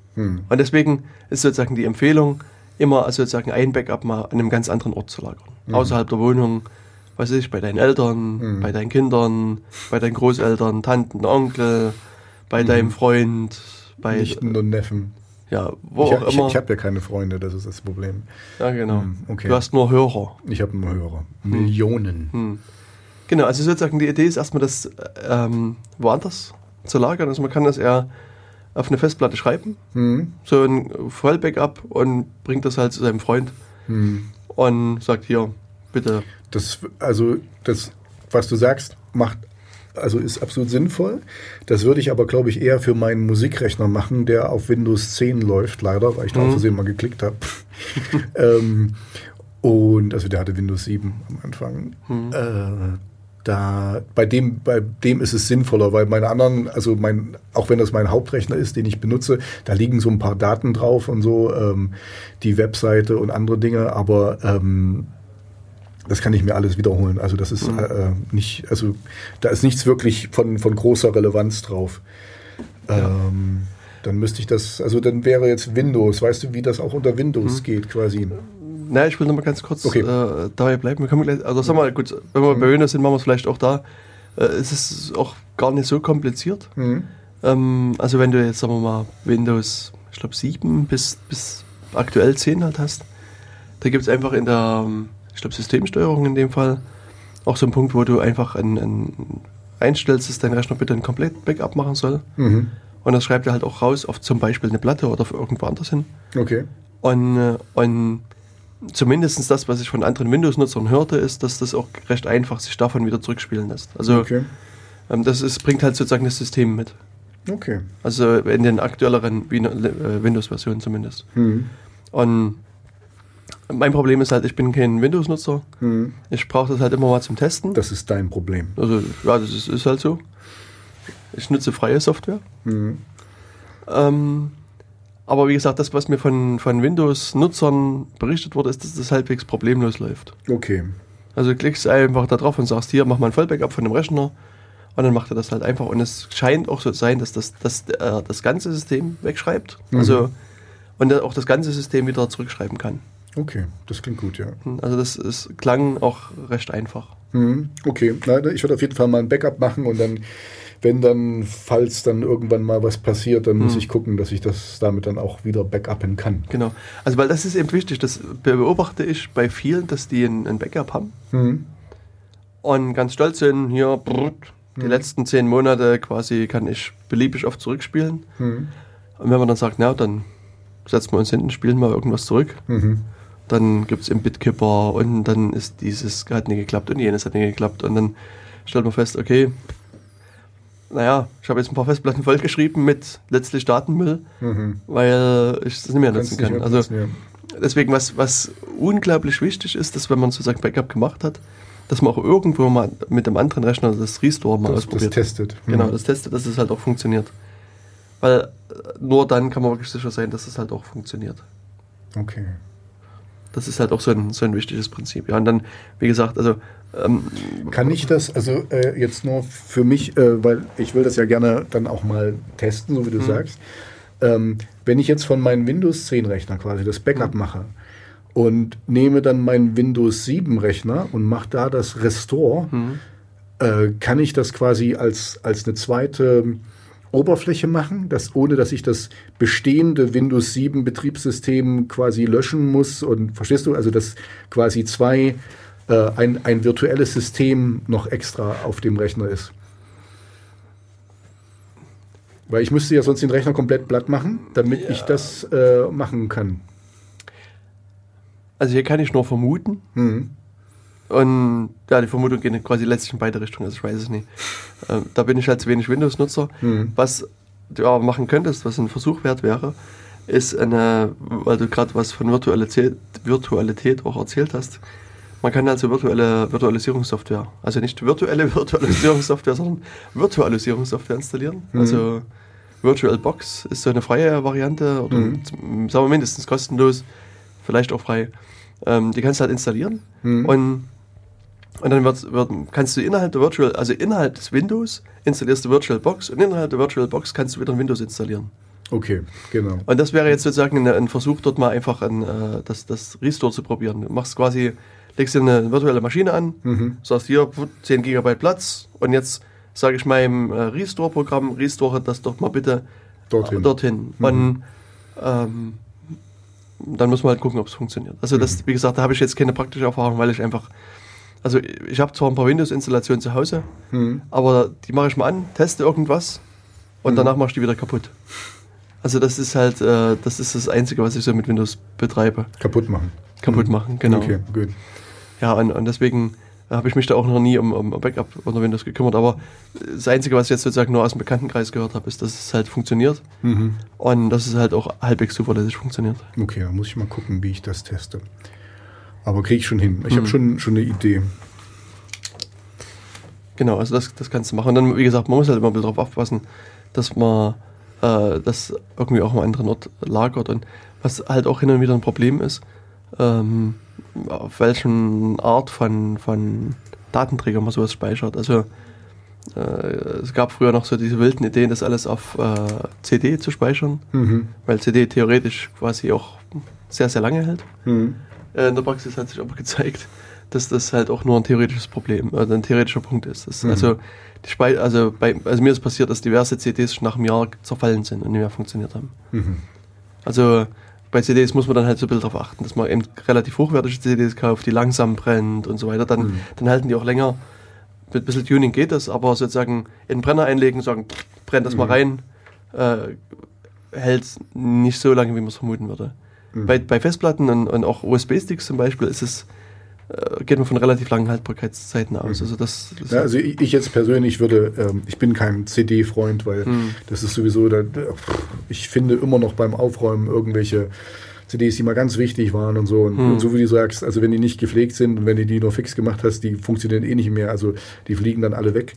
Speaker 1: Und deswegen ist sozusagen die Empfehlung, immer also sozusagen ein Backup mal an einem ganz anderen Ort zu lagern. Außerhalb der Wohnung, weiß ich, bei deinen Eltern, bei deinen Kindern, bei deinen Großeltern, Tanten, Onkel, bei deinem Freund, bei
Speaker 2: Nichten und Neffen.
Speaker 1: ja, wo
Speaker 2: Ich,
Speaker 1: auch
Speaker 2: ich,
Speaker 1: immer.
Speaker 2: ich habe ja keine Freunde, das ist das Problem.
Speaker 1: ja, genau.
Speaker 2: Hm, okay.
Speaker 1: Du hast nur Hörer.
Speaker 2: Ich habe nur Hörer. Millionen.
Speaker 1: Genau, also sozusagen die Idee ist erstmal, das ähm, woanders zu lagern. Also man kann das eher auf eine Festplatte schreiben,
Speaker 2: Hm.
Speaker 1: so ein Vollbackup und bringt das halt zu seinem Freund
Speaker 2: Hm.
Speaker 1: und sagt hier, bitte.
Speaker 2: Das, also, das, was du sagst, macht, also ist absolut sinnvoll. Das würde ich aber, glaube ich, eher für meinen Musikrechner machen, der auf Windows 10 läuft, leider, weil ich da aus Versehen mal geklickt habe. [laughs] ähm, und, also der hatte Windows 7 am Anfang. Äh, da bei dem, bei dem ist es sinnvoller, weil meine anderen, also mein, auch wenn das mein Hauptrechner ist, den ich benutze, da liegen so ein paar Daten drauf und so, ähm, die Webseite und andere Dinge, aber ähm, das kann ich mir alles wiederholen. Also das ist mhm. äh, nicht, also da ist nichts wirklich von, von großer Relevanz drauf. Ja. Ähm, dann müsste ich das, also dann wäre jetzt Windows. Weißt du, wie das auch unter Windows mhm. geht quasi?
Speaker 1: Na, ich will noch mal ganz kurz okay. äh, dabei bleiben. Wir können gleich, also sag mal, gut, wenn wir mhm. bei Windows sind, machen wir es vielleicht auch da. Äh, es ist auch gar nicht so kompliziert. Mhm. Ähm, also wenn du jetzt, sagen wir mal, Windows, ich glaube 7 bis, bis aktuell 10 halt hast, da gibt es einfach in der, ich glaube Systemsteuerung in dem Fall, auch so einen Punkt, wo du einfach ein, ein einstellst, dass dein Rechner bitte ein komplett Backup machen soll. Mhm. Und das schreibt er halt auch raus auf zum Beispiel eine Platte oder irgendwo anders hin.
Speaker 2: Okay.
Speaker 1: Und, äh, und zumindest das, was ich von anderen Windows-Nutzern hörte, ist, dass das auch recht einfach sich davon wieder zurückspielen lässt. Also okay. ähm, das ist, bringt halt sozusagen das System mit.
Speaker 2: Okay.
Speaker 1: Also in den aktuelleren äh, Windows-Versionen zumindest. Mhm. Und mein Problem ist halt, ich bin kein Windows-Nutzer. Mhm. Ich brauche das halt immer mal zum Testen.
Speaker 2: Das ist dein Problem.
Speaker 1: Also ja, das ist, ist halt so. Ich nutze freie Software. Mhm. Ähm, aber wie gesagt, das, was mir von, von Windows-Nutzern berichtet wurde, ist, dass das halbwegs problemlos läuft.
Speaker 2: Okay.
Speaker 1: Also du klickst einfach da drauf und sagst, hier, mach mal ein Vollbackup von dem Rechner. Und dann macht er das halt einfach. Und es scheint auch so zu sein, dass das, das, äh, das ganze System wegschreibt. Mhm. Also, und auch das ganze System wieder zurückschreiben kann.
Speaker 2: Okay, das klingt gut, ja.
Speaker 1: Also das ist, klang auch recht einfach.
Speaker 2: Mhm. Okay, Na, ich würde auf jeden Fall mal ein Backup machen und dann wenn dann, falls dann irgendwann mal was passiert, dann muss mhm. ich gucken, dass ich das damit dann auch wieder backuppen kann.
Speaker 1: Genau. Also weil das ist eben wichtig, das beobachte ich bei vielen, dass die ein, ein Backup haben mhm. und ganz stolz sind, hier brrrt, die mhm. letzten zehn Monate quasi kann ich beliebig oft zurückspielen. Mhm. Und wenn man dann sagt, na, dann setzen wir uns hinten, spielen mal irgendwas zurück. Mhm. Dann gibt es im Bitkipper und dann ist dieses hat nicht geklappt und jenes hat nicht geklappt und dann stellt man fest, okay, naja, ich habe jetzt ein paar Festplatten vollgeschrieben mit letztlich Datenmüll, mhm. weil ich das nicht mehr nutzen kann. Also nutzen, ja. deswegen, was, was unglaublich wichtig ist, dass wenn man sozusagen Backup gemacht hat, dass man auch irgendwo mal mit dem anderen Rechner das Restore mal das, ausprobiert.
Speaker 2: Das testet.
Speaker 1: Genau, mhm. das testet, dass es halt auch funktioniert. Weil äh, nur dann kann man wirklich sicher sein, dass es halt auch funktioniert.
Speaker 2: Okay.
Speaker 1: Das ist halt auch so ein, so ein wichtiges Prinzip. Ja, und dann, wie gesagt, also ähm,
Speaker 2: Kann ich das, also äh, jetzt nur für mich, äh, weil ich will das ja gerne dann auch mal testen, so wie du mhm. sagst. Ähm, wenn ich jetzt von meinem Windows 10 Rechner quasi das Backup mhm. mache und nehme dann meinen Windows 7 Rechner und mache da das Restore, mhm. äh, kann ich das quasi als, als eine zweite Oberfläche machen, dass, ohne dass ich das bestehende Windows 7 Betriebssystem quasi löschen muss und verstehst du, also dass quasi zwei äh, ein, ein virtuelles System noch extra auf dem Rechner ist. Weil ich müsste ja sonst den Rechner komplett platt machen, damit ja. ich das äh, machen kann.
Speaker 1: Also hier kann ich nur vermuten. Mhm. Und ja, die Vermutung geht quasi letztlich in beide Richtungen, also ich weiß es nicht. Ähm, da bin ich halt zu wenig Windows-Nutzer. Mhm. Was du aber machen könntest, was ein Versuch wert wäre, ist eine, weil du gerade was von Virtualität, Virtualität auch erzählt hast, man kann also virtuelle Virtualisierungssoftware, also nicht virtuelle [laughs] Virtualisierungssoftware, sondern Virtualisierungssoftware installieren. Mhm. Also VirtualBox ist so eine freie Variante oder mhm. sagen wir mindestens kostenlos, vielleicht auch frei. Ähm, die kannst du halt installieren mhm. und, und dann wird, wird, kannst du innerhalb der Virtual, also innerhalb des Windows installierst du VirtualBox und innerhalb der VirtualBox kannst du wieder ein Windows installieren.
Speaker 2: Okay, genau.
Speaker 1: Und das wäre jetzt sozusagen ein, Versuch, dort mal einfach ein, äh, das, das Restore zu probieren. Du machst quasi legst dir eine virtuelle Maschine an, mhm. sagst hier 10 GB Platz und jetzt sage ich meinem äh, Restore-Programm, Restore das doch mal bitte dorthin. Dorthin. Mhm. Und ähm, dann muss man halt gucken, ob es funktioniert. Also das, mhm. wie gesagt, da habe ich jetzt keine praktische Erfahrung, weil ich einfach, also ich habe zwar ein paar Windows-Installationen zu Hause, mhm. aber die mache ich mal an, teste irgendwas und mhm. danach mache ich die wieder kaputt. Also das ist halt, äh, das ist das Einzige, was ich so mit Windows betreibe.
Speaker 2: Kaputt machen.
Speaker 1: Kaputt mhm. machen, genau.
Speaker 2: Okay, gut.
Speaker 1: Ja, und, und deswegen habe ich mich da auch noch nie um, um Backup unter Windows gekümmert. Aber das Einzige, was ich jetzt sozusagen nur aus dem Bekanntenkreis gehört habe, ist, dass es halt funktioniert. Mhm. Und dass es halt auch halbwegs zuverlässig funktioniert.
Speaker 2: Okay, dann muss ich mal gucken, wie ich das teste. Aber kriege ich schon hin. Ich mhm. habe schon, schon eine Idee.
Speaker 1: Genau, also das, das kannst du machen. Und dann, wie gesagt, man muss halt immer ein bisschen darauf aufpassen, dass man äh, das irgendwie auch am anderen Ort lagert. Und was halt auch hin und wieder ein Problem ist, ähm, auf welchen Art von, von Datenträger man sowas speichert. Also äh, es gab früher noch so diese wilden Ideen, das alles auf äh, CD zu speichern,
Speaker 2: Mhm.
Speaker 1: weil CD theoretisch quasi auch sehr, sehr lange hält.
Speaker 2: Mhm.
Speaker 1: Äh, in der Praxis hat sich aber gezeigt, dass das halt auch nur ein theoretisches Problem, äh, ein theoretischer Punkt ist. Das,
Speaker 2: Mhm.
Speaker 1: Also, die Spei also, bei, also mir ist passiert, dass diverse CDs schon nach einem Jahr zerfallen sind und nicht mehr funktioniert haben.
Speaker 2: Mhm.
Speaker 1: Also bei CDs muss man dann halt so ein bisschen darauf achten, dass man eben relativ hochwertige CDs kauft, die langsam brennt und so weiter. Dann,
Speaker 2: Mhm.
Speaker 1: dann halten die auch länger. Mit ein bisschen Tuning geht das, aber sozusagen in den Brenner einlegen, sagen, brennt das mal
Speaker 2: Mhm.
Speaker 1: rein, äh, hält nicht so lange, wie man es vermuten würde.
Speaker 2: Mhm.
Speaker 1: Bei, bei Festplatten und, und auch USB-Sticks zum Beispiel ist es, äh, geht man von relativ langen Haltbarkeitszeiten aus. Also das, das
Speaker 2: Ja, also ich, ich jetzt persönlich würde, ähm, ich bin kein CD-Freund, weil
Speaker 1: Hm.
Speaker 2: das ist sowieso, da, ich finde immer noch beim Aufräumen irgendwelche CDs, die mal ganz wichtig waren und so. Und,
Speaker 1: Hm.
Speaker 2: und so wie du sagst, also wenn die nicht gepflegt sind und wenn du die nur fix gemacht hast, die funktionieren eh nicht mehr. Also die fliegen dann alle weg.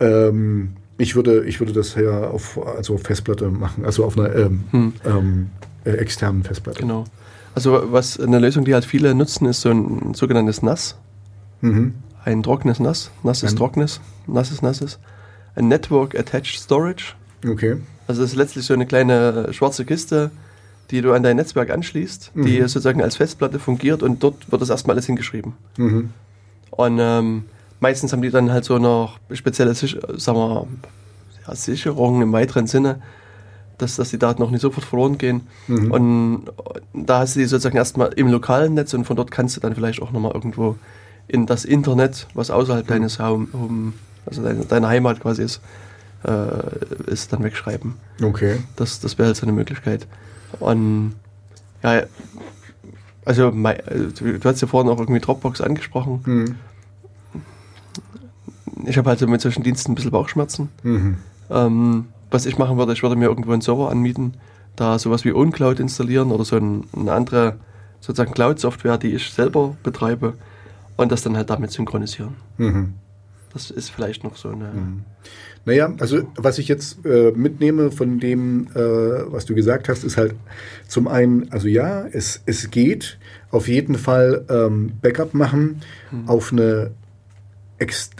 Speaker 2: Ähm, ich würde, ich würde das ja auf, also auf Festplatte machen, also auf einer ähm,
Speaker 1: Hm.
Speaker 2: Äh, externen Festplatte.
Speaker 1: Genau. Also was eine Lösung, die halt viele nutzen, ist so ein sogenanntes NAS.
Speaker 2: Mhm.
Speaker 1: Ein trockenes NAS. NAS ist trockenes, NAS ist nasses. Ein Network Attached Storage.
Speaker 2: Okay.
Speaker 1: Also das ist letztlich so eine kleine schwarze Kiste, die du an dein Netzwerk anschließt, die
Speaker 2: Mhm.
Speaker 1: sozusagen als Festplatte fungiert und dort wird das erstmal alles hingeschrieben.
Speaker 2: Mhm.
Speaker 1: Und ähm, meistens haben die dann halt so noch spezielle Sich sagen wir, ja, Sicherungen im weiteren Sinne, dass, dass die Daten auch nicht sofort verloren gehen.
Speaker 2: Mhm.
Speaker 1: Und da hast du die sozusagen erstmal im lokalen Netz und von dort kannst du dann vielleicht auch nochmal irgendwo in das Internet, was außerhalb deines Home, Home also deine, deine Heimat quasi ist, äh, ist dann wegschreiben.
Speaker 2: Okay.
Speaker 1: Das, das wäre halt so eine Möglichkeit. Und ja, also mei- äh, du, du hast ja vorhin auch irgendwie Dropbox angesprochen.
Speaker 2: Mhm.
Speaker 1: Ich habe halt so mit solchen Diensten ein bisschen Bauchschmerzen.
Speaker 2: Mhm.
Speaker 1: Ähm, was ich machen würde, ich würde mir irgendwo einen Server anmieten, da sowas wie OwnCloud installieren oder so ein, eine andere sozusagen Cloud-Software, die ich selber betreibe und das dann halt damit synchronisieren.
Speaker 2: Mhm.
Speaker 1: Das ist vielleicht noch so eine.
Speaker 2: Naja, also was ich jetzt äh, mitnehme von dem, äh, was du gesagt hast, ist halt zum einen, also ja, es, es geht auf jeden Fall ähm, Backup machen auf eine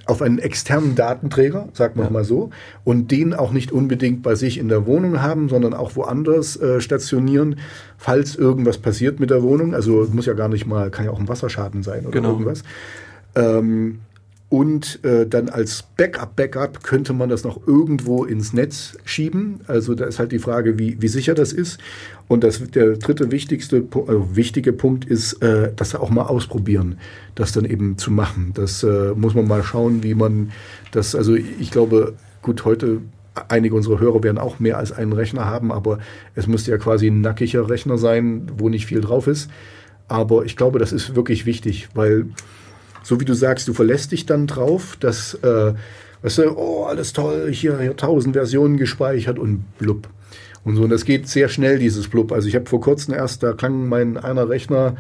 Speaker 2: auf einen externen Datenträger, sagt man
Speaker 1: Ja.
Speaker 2: mal so, und den auch nicht unbedingt bei sich in der Wohnung haben, sondern auch woanders äh, stationieren, falls irgendwas passiert mit der Wohnung. Also muss ja gar nicht mal, kann ja auch ein Wasserschaden sein oder
Speaker 1: Genau.
Speaker 2: irgendwas. Ähm, und äh, dann als Backup-Backup könnte man das noch irgendwo ins Netz schieben. Also da ist halt die Frage, wie, wie sicher das ist. Und das, der dritte wichtigste, äh, wichtige Punkt ist, äh, das auch mal ausprobieren, das dann eben zu machen. Das äh, muss man mal schauen, wie man das, also ich glaube, gut, heute einige unserer Hörer werden auch mehr als einen Rechner haben, aber es müsste ja quasi ein nackiger Rechner sein, wo nicht viel drauf ist. Aber ich glaube, das ist wirklich wichtig, weil so wie du sagst, du verlässt dich dann drauf, dass, äh, weißt du, oh, alles toll, hier, hier tausend Versionen gespeichert und blub. Und so, und das geht sehr schnell, dieses blub. Also ich habe vor kurzem erst, da klang mein einer Rechner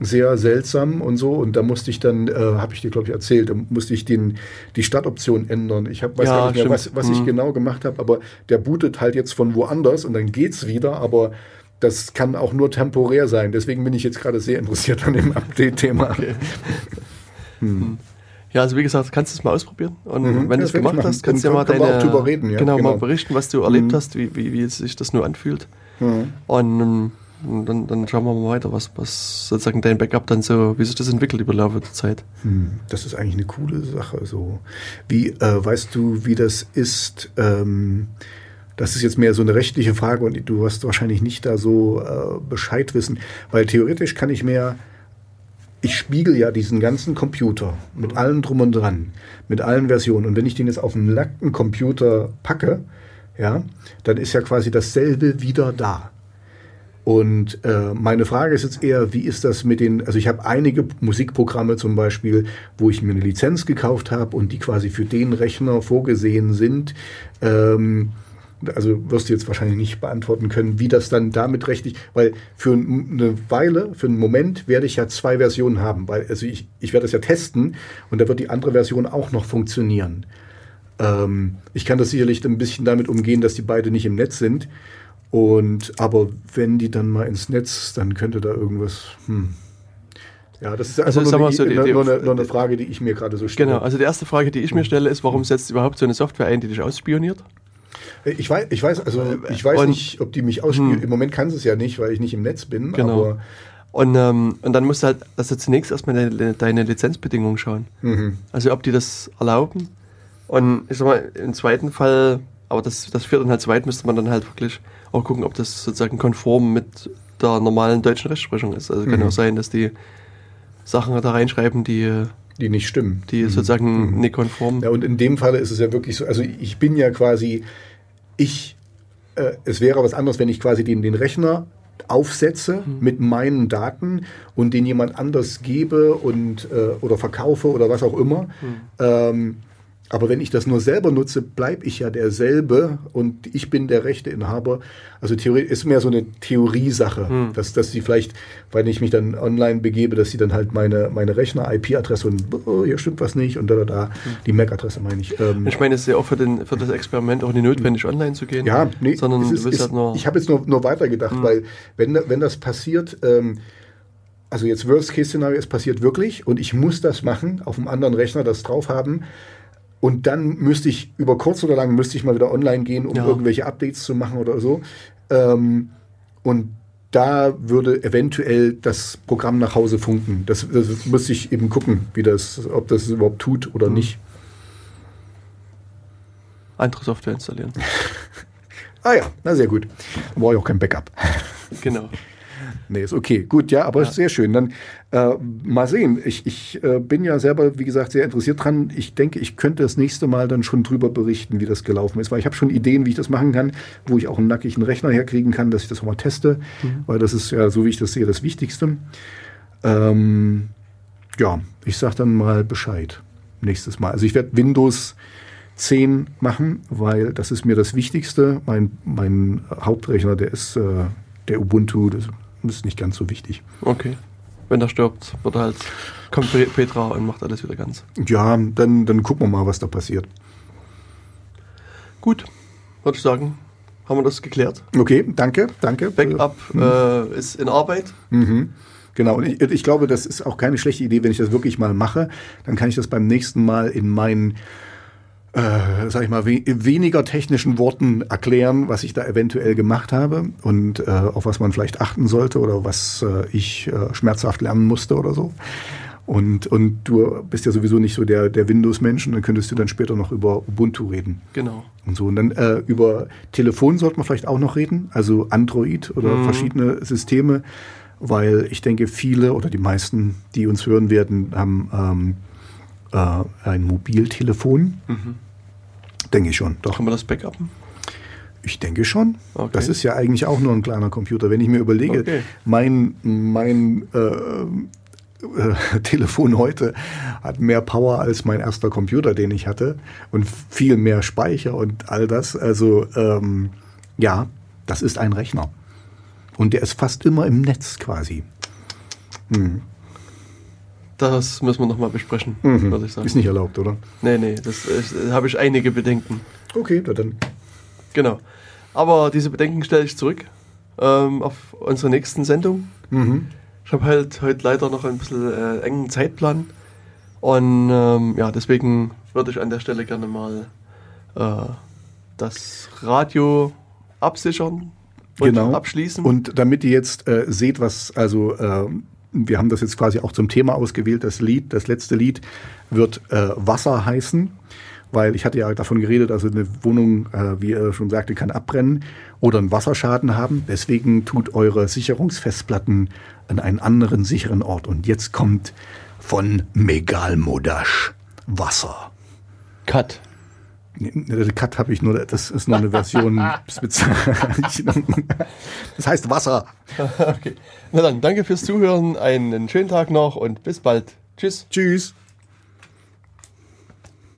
Speaker 2: sehr seltsam und so und da musste ich dann, äh, habe ich dir glaube ich erzählt, da musste ich den, die Startoption ändern. Ich hab, weiß
Speaker 1: Ja,
Speaker 2: gar nicht mehr, was, was ich
Speaker 1: Mhm.
Speaker 2: genau gemacht habe, aber der bootet halt jetzt von woanders und dann geht's wieder, aber das kann auch nur temporär sein. Deswegen bin ich jetzt gerade sehr interessiert an dem Update-Thema. [laughs]
Speaker 1: Ja, also wie gesagt, kannst du es mal ausprobieren. Und
Speaker 2: Mhm.
Speaker 1: wenn
Speaker 2: Ja,
Speaker 1: du es gemacht hast, kannst du ja mal deine,
Speaker 2: auch drüber reden, ja,
Speaker 1: genau,
Speaker 2: genau.
Speaker 1: mal berichten, was du erlebt
Speaker 2: Mhm.
Speaker 1: hast, wie, wie, wie sich das nur anfühlt.
Speaker 2: Mhm.
Speaker 1: Und ähm, dann, dann schauen wir mal weiter, was, was sozusagen dein Backup dann so, wie sich das entwickelt über den Laufe der Zeit.
Speaker 2: Hm, Das ist eigentlich eine coole Sache. So, wie äh, weißt du, wie das ist? Ähm, das ist jetzt mehr so eine rechtliche Frage und du wirst wahrscheinlich nicht da so äh, Bescheid wissen, weil theoretisch kann ich mir ich spiegel ja diesen ganzen Computer mit allem drum und dran, mit allen Versionen. Und wenn ich den jetzt auf einen nackten Computer packe, ja, dann ist ja quasi dasselbe wieder da. Und äh, meine Frage ist jetzt eher, wie ist das mit den, also ich habe einige Musikprogramme zum Beispiel, wo ich mir eine Lizenz gekauft habe und die quasi für den Rechner vorgesehen sind. Ähm, also wirst du jetzt wahrscheinlich nicht beantworten können, wie das dann damit rechtlich, weil für eine Weile, für einen Moment werde ich ja zwei Versionen haben, weil also ich, ich werde das ja testen und da wird die andere Version auch noch funktionieren. Ähm, ich kann das sicherlich ein bisschen damit umgehen, dass die beide nicht im Netz sind. Und aber wenn die dann mal ins Netz, dann könnte da irgendwas. Hm. Ja, das ist
Speaker 1: Also,
Speaker 2: nur,
Speaker 1: mal so,
Speaker 2: eine,
Speaker 1: die- die-
Speaker 2: nur, eine, nur eine Frage, die ich mir gerade so stelle.
Speaker 1: Genau, also die erste Frage, die ich mir stelle, ist, warum setzt überhaupt so eine Software ein, die dich ausspioniert?
Speaker 2: Ich weiß, ich weiß, also ich weiß
Speaker 1: Und-
Speaker 2: nicht, ob die mich ausspielen. Im Moment kann sie es ja nicht, weil ich nicht im Netz bin.
Speaker 1: Genau. Und, ähm, und dann musst du halt also zunächst erstmal deine, deine Lizenzbedingungen schauen.
Speaker 2: Mhm.
Speaker 1: Also ob die das erlauben. Und ich sag mal, im zweiten Fall, aber das, das führt dann halt zu weit, müsste man dann halt wirklich auch gucken, ob das sozusagen konform mit der normalen deutschen Rechtsprechung ist. Also kann
Speaker 2: Mhm.
Speaker 1: auch sein, dass die Sachen da reinschreiben, die,
Speaker 2: die nicht stimmen.
Speaker 1: die sozusagen nicht konform.
Speaker 2: Mhm. Ja, und in dem Falle ist es ja wirklich so, also ich bin ja quasi, ich, äh, es wäre was anderes, wenn ich quasi den, den Rechner aufsetze mit meinen Daten und den jemand anders gebe und äh, oder verkaufe oder was auch immer. Ähm, aber wenn ich das nur selber nutze, bleibe ich ja derselbe und ich bin der Rechteinhaber. Also Theorie ist mehr so eine Theoriesache, dass, dass sie vielleicht, wenn ich mich dann online begebe, dass sie dann halt meine, meine Rechner-IP-Adresse und oh, hier stimmt was nicht und da, da, da, die MAC-Adresse meine ich. Ähm,
Speaker 1: Ich meine, es ist ja auch für, den, für das Experiment auch nicht notwendig, online zu gehen.
Speaker 2: ja, nee,
Speaker 1: sondern
Speaker 2: es
Speaker 1: du
Speaker 2: ist, ist,
Speaker 1: halt nur.
Speaker 2: ich habe jetzt nur, nur weitergedacht, weil wenn, wenn das passiert, ähm, also jetzt Worst-Case-Szenario, es passiert wirklich und ich muss das machen, auf einem anderen Rechner das drauf haben und dann müsste ich über kurz oder lang müsste ich mal wieder online gehen, um
Speaker 1: Ja.
Speaker 2: irgendwelche Updates zu machen oder so. Ähm, und da würde eventuell das Programm nach Hause funken. Das, das müsste ich eben gucken, wie das, ob das überhaupt tut oder nicht.
Speaker 1: andere Software installieren. [laughs]
Speaker 2: Ah ja, na sehr gut. Dann brauche ich auch kein Backup.
Speaker 1: genau.
Speaker 2: Nee, ist okay. Gut, ja, aber sehr schön. Dann äh, mal sehen. Ich, ich äh, bin ja selber, wie gesagt, sehr interessiert dran. Ich denke, ich könnte das nächste Mal dann schon drüber berichten, wie das gelaufen ist, weil ich habe schon Ideen, wie ich das machen kann, wo ich auch einen nackigen Rechner herkriegen kann, dass ich das auch mal teste, weil das ist ja, so wie ich das sehe, das Wichtigste. Ähm, ja, ich sage dann mal Bescheid nächstes Mal. Also ich werde Windows 10 machen, weil das ist mir das Wichtigste. Mein, mein Hauptrechner, der ist äh, der Ubuntu, das ist nicht ganz so wichtig.
Speaker 1: Okay. Wenn er stirbt, wird er halt, kommt Pe- Petra und macht alles wieder ganz.
Speaker 2: Ja, dann, dann gucken wir mal, was da passiert.
Speaker 1: Gut, würde ich sagen, haben wir das geklärt.
Speaker 2: Okay, danke, danke.
Speaker 1: Backup äh, ist in Arbeit.
Speaker 2: Mhm. Genau, und ich, ich glaube, das ist auch keine schlechte Idee, wenn ich das wirklich mal mache. Dann kann ich das beim nächsten Mal in meinen, äh, sag ich mal, we weniger technischen Worten erklären, was ich da eventuell gemacht habe und äh, auf was man vielleicht achten sollte oder was äh, ich äh, schmerzhaft lernen musste oder so. Und, und du bist ja sowieso nicht so der, der Windows-Mensch und dann könntest du dann später noch über Ubuntu reden.
Speaker 1: Genau.
Speaker 2: Und so. Und dann äh, über Telefon sollte man vielleicht auch noch reden, also Android oder verschiedene Systeme, weil ich denke, viele oder die meisten, die uns hören werden, haben ähm, äh, ein Mobiltelefon. Denke ich schon, doch.
Speaker 1: Kann man das backuppen?
Speaker 2: Ich denke schon.
Speaker 1: Okay.
Speaker 2: Das ist ja eigentlich auch nur ein kleiner Computer. Wenn ich mir überlege,
Speaker 1: Okay.
Speaker 2: mein, mein äh, äh, [laughs] Telefon heute hat mehr Power als mein erster Computer, den ich hatte und viel mehr Speicher und all das. Also ähm, ja, das ist ein Rechner. Und der ist fast immer im Netz quasi.
Speaker 1: Das müssen wir nochmal besprechen,
Speaker 2: Mhm.
Speaker 1: würde ich sagen.
Speaker 2: Ist nicht erlaubt, oder?
Speaker 1: Nee, nee, das ist- da habe ich einige Bedenken.
Speaker 2: Okay, na dann.
Speaker 1: Genau. Aber diese Bedenken stelle ich zurück ähm, auf unsere nächsten Sendung.
Speaker 2: Mhm.
Speaker 1: Ich habe halt heute leider noch ein bisschen äh, engen Zeitplan. Und ähm, ja, deswegen würde ich an der Stelle gerne mal äh, das Radio absichern und
Speaker 2: Genau.
Speaker 1: abschließen.
Speaker 2: Und damit ihr jetzt äh, seht, was, also ähm, wir haben das jetzt quasi auch zum Thema ausgewählt, das Lied, das letzte Lied wird äh, Wasser heißen, weil ich hatte ja davon geredet, also eine Wohnung, äh, wie er schon sagte, kann abbrennen oder einen Wasserschaden haben. Deswegen tut eure Sicherungsfestplatten an einen anderen sicheren Ort. Und jetzt kommt von Megalmodash Wasser.
Speaker 1: Cut.
Speaker 2: Nee, Cut habe ich nur, das ist nur eine Version. [laughs] das heißt Wasser. [laughs]
Speaker 1: okay. Na dann, danke fürs Zuhören, einen schönen Tag noch und bis bald. Tschüss.
Speaker 2: Tschüss.